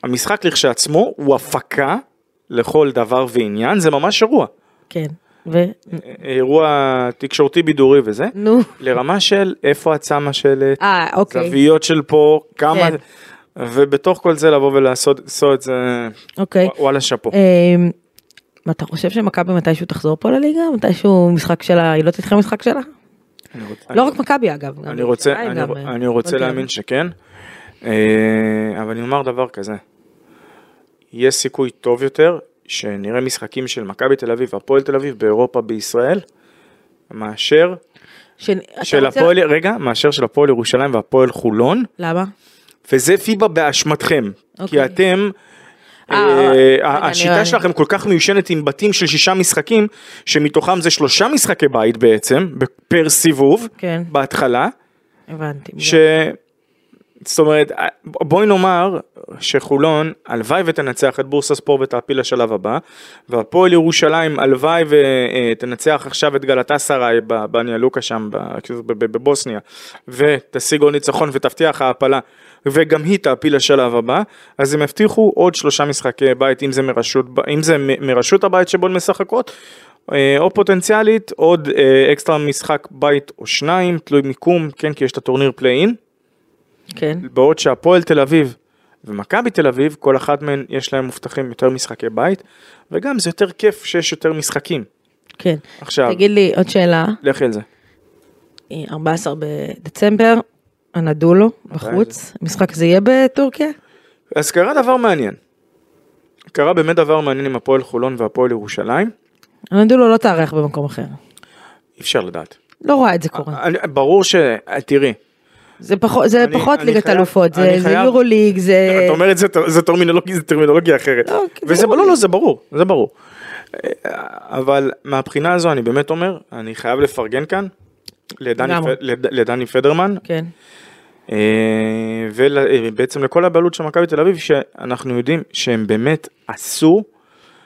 המשחק לכשעצמו הוא הפקה לכל דבר ועניין, זה ממש אירוע.
כן, ו...
אירוע תקשורתי בידורי וזה,
נו,
לרמה של איפה את שמה שלט,
אה, אוקיי,
זוויות של פה, כמה,
כן.
ובתוך כל זה לבוא ולעשות לעשות את זה,
אוקיי.
וואלה שאפו.
מה, אתה חושב שמכבי מתישהו תחזור פה לליגה? מתישהו משחק שלה, היא לא תתחיל משחק שלה? לא רק מכבי אגב.
אני רוצה, אני,
אה,
אני רוצה
תל
להאמין. שכן. אה, אבל אני אומר דבר כזה, יש סיכוי טוב יותר שנראה משחקים של מכבי תל אביב והפועל תל אביב באירופה בישראל, מאשר
ש...
של הפועל, רגע, מאשר של הפועל ירושלים והפועל חולון,
למה?
וזה פיבה באשמתכם, כי
אוקיי.
אתם,
אה,
אה,
רגע,
ה-
אני-
השיטה שלכם כל כך מיושנת עם בתים של שישה משחקים, שמתוכם זה שלושה משחקי בית בעצם, פר סיבוב,
כן,
בהתחלה,
הבנתי.
ש... זאת אומרת, בואי נאמר שחולון, הלוואי ותנצח את בורסה ספורט ותעפיל לשלב הבא, והפועל ירושלים, הלוואי ותנצח עכשיו את גלתה סראי בבניה לוקה שם, כאילו, בבוסניה, ותשיג עוד ניצחון ותבטיח העפלה, וגם היא תעפיל לשלב הבא, אז הם הבטיחו עוד שלושה משחקי בית, אם זה מרשות, אם זה מרשות הבית שבו הן משחקות, אה, או פוטנציאלית, עוד אה, אקסטרה משחק בית או שניים, תלוי מיקום, כן, כי יש את הטורניר play-in.
כן,
בעוד שהפועל תל אביב ומכבי תל אביב, כל אחת מהן יש להם מובטחים יותר משחקי בית, וגם זה יותר כיף שיש יותר משחקים.
כן.
עכשיו,
תגיד לי עוד שאלה,
לכי על זה.
אה, 14 בדצמבר, אנדולו בחוץ, המשחק הזה יהיה בטורקיה?
אז קרה דבר מעניין. קרה באמת דבר מעניין עם הפועל חולון והפועל ירושלים,
הנדולו לא תארח במקום אחר.
אי אפשר לדעת.
לא רואה את זה קורה.
אני, ברור ש... תראי,
זה פחות, זה
אני-
פחות
אני
ליגת אלופות, זה זה יורו ליג, זה...
את אומרת זה, זה טרמינולוגיה, זה טרמינולוגיה אחרת.
לא,
וזה,
ברור
לא. לא, זה ברור, זה ברור. אבל מהבחינה הזו אני באמת אומר, אני חייב לפרגן כאן לדני. פ- לד- לדני פדרמן,
כן,
ובעצם לכל הבעלות של מכבי תל אביב, שאנחנו יודעים שהם באמת עשו,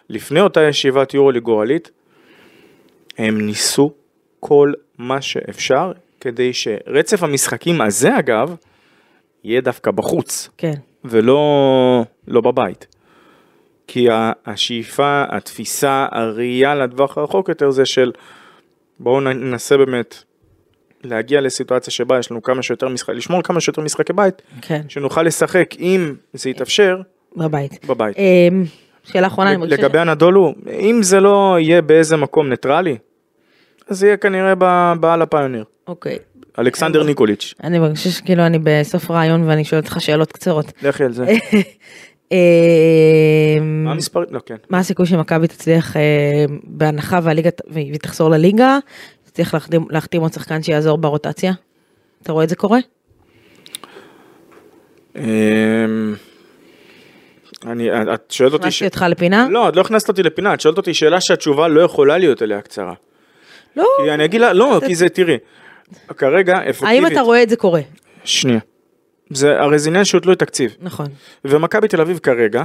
לפני אותה ישיבת יורו גורלית, הם ניסו כל מה שאפשר, כדי שרצף המשחקים הזה אגב, יהיה דווקא בחוץ.
כן,
ולא לא בבית. כי השאיפה, התפיסה, הראייה לטווח הרחוק יותר זה של בואו ננסה באמת להגיע לסיטואציה שבה יש לנו כמה שיותר משחק, לשמור כמה שיותר משחקי בית,
כן,
שנוכל לשחק אם זה יתאפשר
בבית.
בבית.
אמ, שאלה אחרונה, אני מרגישה...
לגבי הנדולו, אם זה לא יהיה באיזה מקום ניטרלי, אז יהיה כנראה בעל הפיוניר,
אוקיי.
אלכסנדר ניקוליץ'.
אני מרגישה שכאילו אני בסוף רעיון ואני שואלת אותך שאלות קצרות.
לכי על זה. <laughs>
אמ,
מה המספר? לא, כן.
מה הסיכוי שמכבי תצליח אה, בהנחה והליגה והיא תחזור לליגה, תצליח להחתים, להחתים עוד שחקן שיעזור ברוטציה? אתה רואה את זה קורה?
אמ, אני, את שואלת אותי.
הכנסתי אותך לפינה?
לא, את לא הכנסת אותי לפינה, את שואלת אותי שאלה שהתשובה לא יכולה להיות אליה קצרה.
לא.
כי אני אגיד לה, לא, כי זה, תראי, כרגע אפקטיבית,
האם אתה רואה את זה קורה?
שנייה, זה, הרי זה עניין שהוא תלוי תקציב,
נכון.
ומכבי תל אביב כרגע,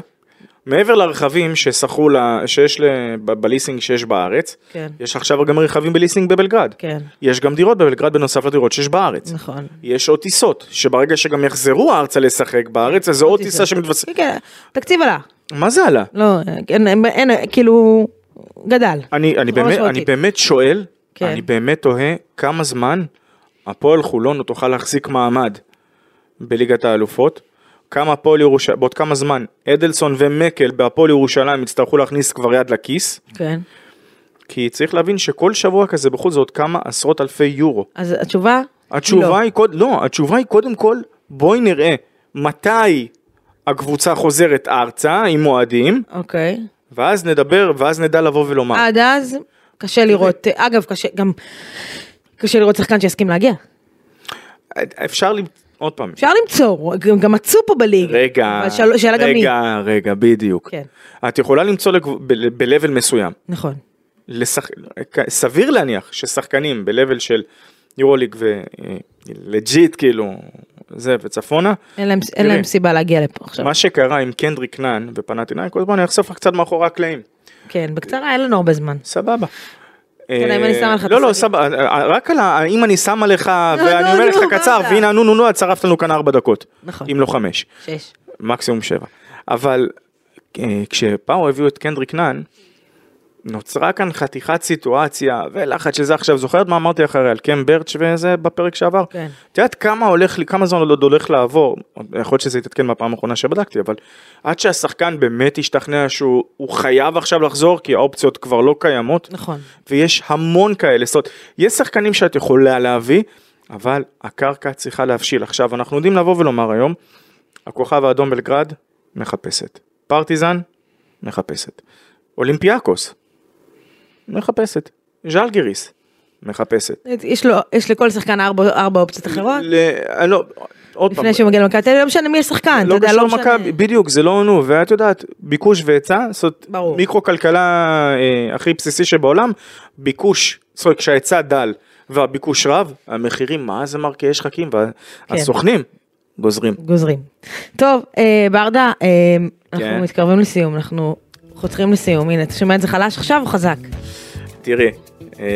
מעבר לרכבים ששכרו, לה- שיש ב- בליסינג שיש בארץ,
כן.
יש עכשיו גם רכבים בליסינג בבלגרד,
כן,
יש גם דירות בבלגרד בנוסף לדירות שיש בארץ.
נכון.
יש עוד טיסות, שברגע שגם יחזרו ארצה לשחק בארץ, אז זה עוד טיסה שמתווספת.
כן, תקציב עלה.
מה זה עלה?
לא, אין, אין, אין, כאילו, גדל.
אני, אני,
בצורה
באמת, אני.
באמת...
שואל,
כן.
אני באמת תוהה כמה זמן הפועל חולון לא תוכל להחזיק מעמד בליגת האלופות, כמה הפועל ירושלים, בעוד כמה זמן אדלסון ומקל בהפועל ירושלים יצטרכו להכניס כבר יד לכיס,
כן.
כי צריך להבין שכל שבוע כזה בחוץ זה עוד כמה עשרות אלפי יורו.
אז התשובה?
התשובה
לא.
היא, קוד, לא, התשובה היא קודם כל, בואי נראה מתי הקבוצה חוזרת ארצה עם מועדים,
אוקיי.
ואז נדבר, ואז נדע לבוא ולומר.
עד אז, קשה לראות, אגב, קשה, גם, קשה לראות שחקן שיסכים להגיע.
אפשר, עוד פעם,
אפשר למצוא, גם גם מצאו פה בליגה.
רגע,
שאל- שאלה גם מי.
רגע, רגע, בדיוק.
כן.
את יכולה למצוא ב-level מסוים.
נכון.
לשח... סביר להניח ששחקנים ב-level של יורוליג ולג'יט כאילו, זה וצפונה,
אין להם, אין. להם סיבה להגיע לפה עכשיו.
מה שקרה עם קנדריק נאן ופנטינאיקוס, בוא אני אחשוף לך קצת מאחורי הקלעים.
כן, בקצרה, אין לנו הרבה זמן.
סבבה.
כן, אם אני שמה לך את
לא, לא. סבבה, רק על ה... אם אני שמה לך,
לא,
ואני
לא,
אומר לך
נו,
קצר, והנה, נו, נו, נו, את שרפת לנו כאן ארבע דקות.
נכון.
אם לא חמש.
שש.
מקסימום שבע. אבל אה, כשפאו הביאו את קנדריק נאן, נוצרה כאן חתיכת סיטואציה ולחץ שזה עכשיו, זוכרת מה אמרתי אחרי על קם ברץ' וזה בפרק שעבר?
כן.
את יודעת כמה הולך, לי- כמה זמן עוד הולך לעבור, יכול להיות שזה יתעדכן בפעם האחרונה שבדקתי, אבל עד שהשחקן באמת ישתכנע שהוא הוא חייב עכשיו לחזור, כי האופציות כבר לא קיימות,
נכון.
ויש המון כאלה, זאת אומרת, יש שחקנים שאת יכולה להביא, אבל הקרקע צריכה להבשיל. עכשיו, אנחנו יודעים לבוא ולומר היום, הכוכב האדום בלגרד, מחפשת. פרטיזן, מחפשת. אולימפיאקוס, מחפשת. ז'לגיריס, מחפשת.
יש לו, יש לכל שחקן ארבע, ארבע אופציות אחרות,
ל... אני לא, עוד פעם,
לפני שהוא מגיע למכבי תל אביב, לא משנה מי השחקן, אתה
לא
יודע,
קשור
לא משנה.
למכבי, בדיוק, זה לא נו, ואת יודעת, ביקוש והיצע, זאת
ברור.
מיקרו כלכלה אה, הכי בסיסי שבעולם, ביקוש, זאת אומרת, כשההיצע דל והביקוש רב, המחירים, מה זה מרקיעי שחקים,
כן.
והסוכנים גוזרים.
גוזרים. טוב, אה, ברדה, אה, אנחנו
כן.
מתקרבים לסיום, אנחנו חותרים לסיום, הנה, אתה שומע את זה חלש עכשיו או חזק?
תראי, אה,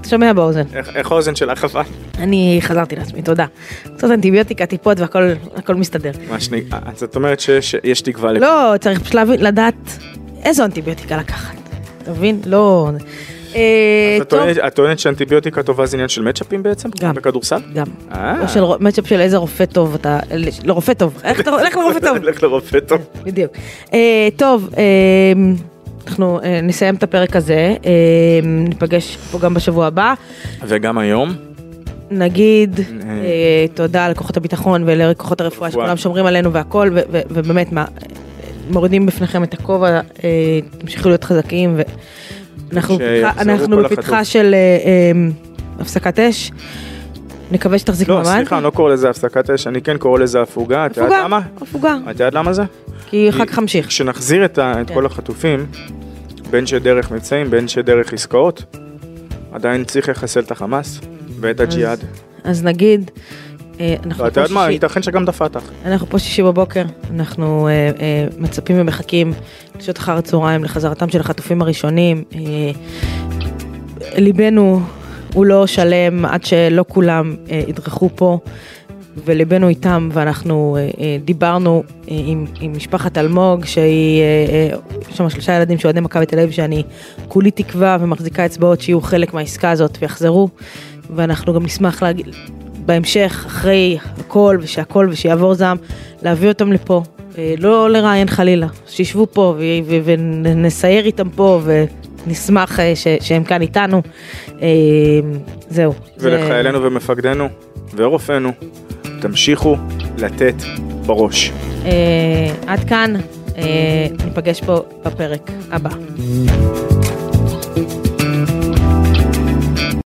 אתה שומע באוזן.
איך האוזן שלך אבל?
אני חזרתי לעצמי, תודה. קצת אנטיביוטיקה, טיפות והכל הכל מסתדר.
מה שני, אז את אומרת שיש יש תקווה
לא, צריך פשוט לדעת איזו אנטיביוטיקה לקחת. אתה מבין? לא... אה,
את טוענת- שאנטיביוטיקה טובה זה עניין של מצ'אפים בעצם?
גם.
בכדורסל?
גם.
אה.
או של מצ'אפ של איזה רופא טוב אתה... לא, רופא טוב. לך לרופא טוב. <laughs>
לך לרופא טוב.
בדיוק. אה, טוב, אה, אנחנו אה, נסיים את הפרק הזה, אה, ניפגש פה גם בשבוע הבא.
וגם היום,
נגיד אה, תודה לכוחות הביטחון ולכוחות הרפואה
רפואה.
שכולם שומרים עלינו והכל, ו- ו- ובאמת מה, מורידים בפניכם את הכובע, אה, תמשיכו להיות חזקים ואנחנו בפתחה-. של אה, אה, הפסקת אש. נקווה שתחזיקו
לא,
מעמד.
סליחה, אני לא קורא לזה הפסקת אש, אני כן קורא לזה הפוגה,
הפוגה? הפוגה,
את יודעת למה זה?
כי אחר כך אמשיך.
כשנחזיר את ה- את
כן.
כל החטופים, בין שדרך מבצעים, בין שדרך עסקאות, עדיין צריך לחסל את החמאס ואת הג'יהאד.
אז נגיד, אה, אנחנו פה
יודעת מה,
שישי-
ייתכן שגם את הפתח.
אנחנו פה שישי בבוקר, אנחנו אה, אה, מצפים ומחכים לשעות אחר הצהריים לחזרתם של החטופים הראשונים. אה, ליבנו הוא לא שלם עד שלא כולם אה, ידרכו פה, וליבנו איתם, ואנחנו אה, אה, דיברנו אה, עם, עם משפחת אלמוג, שהיא, יש שם שלושה ילדים שאוהדי מכבי תל אביב, שאני כולי תקווה ומחזיקה אצבעות שיהיו חלק מהעסקה הזאת ויחזרו, ואנחנו גם נשמח להגיד, בהמשך, אחרי הכל ושהכל ושיעבור זעם, להביא אותם לפה, לא לראיין חלילה, שישבו פה ונסייר איתם פה ונשמח ש- שהם כאן איתנו. זהו. זה-
ולחיילינו ומפקדינו ורופאינו, תמשיכו לתת בראש.
אה, עד כאן, אה, ניפגש פה בפרק הבא.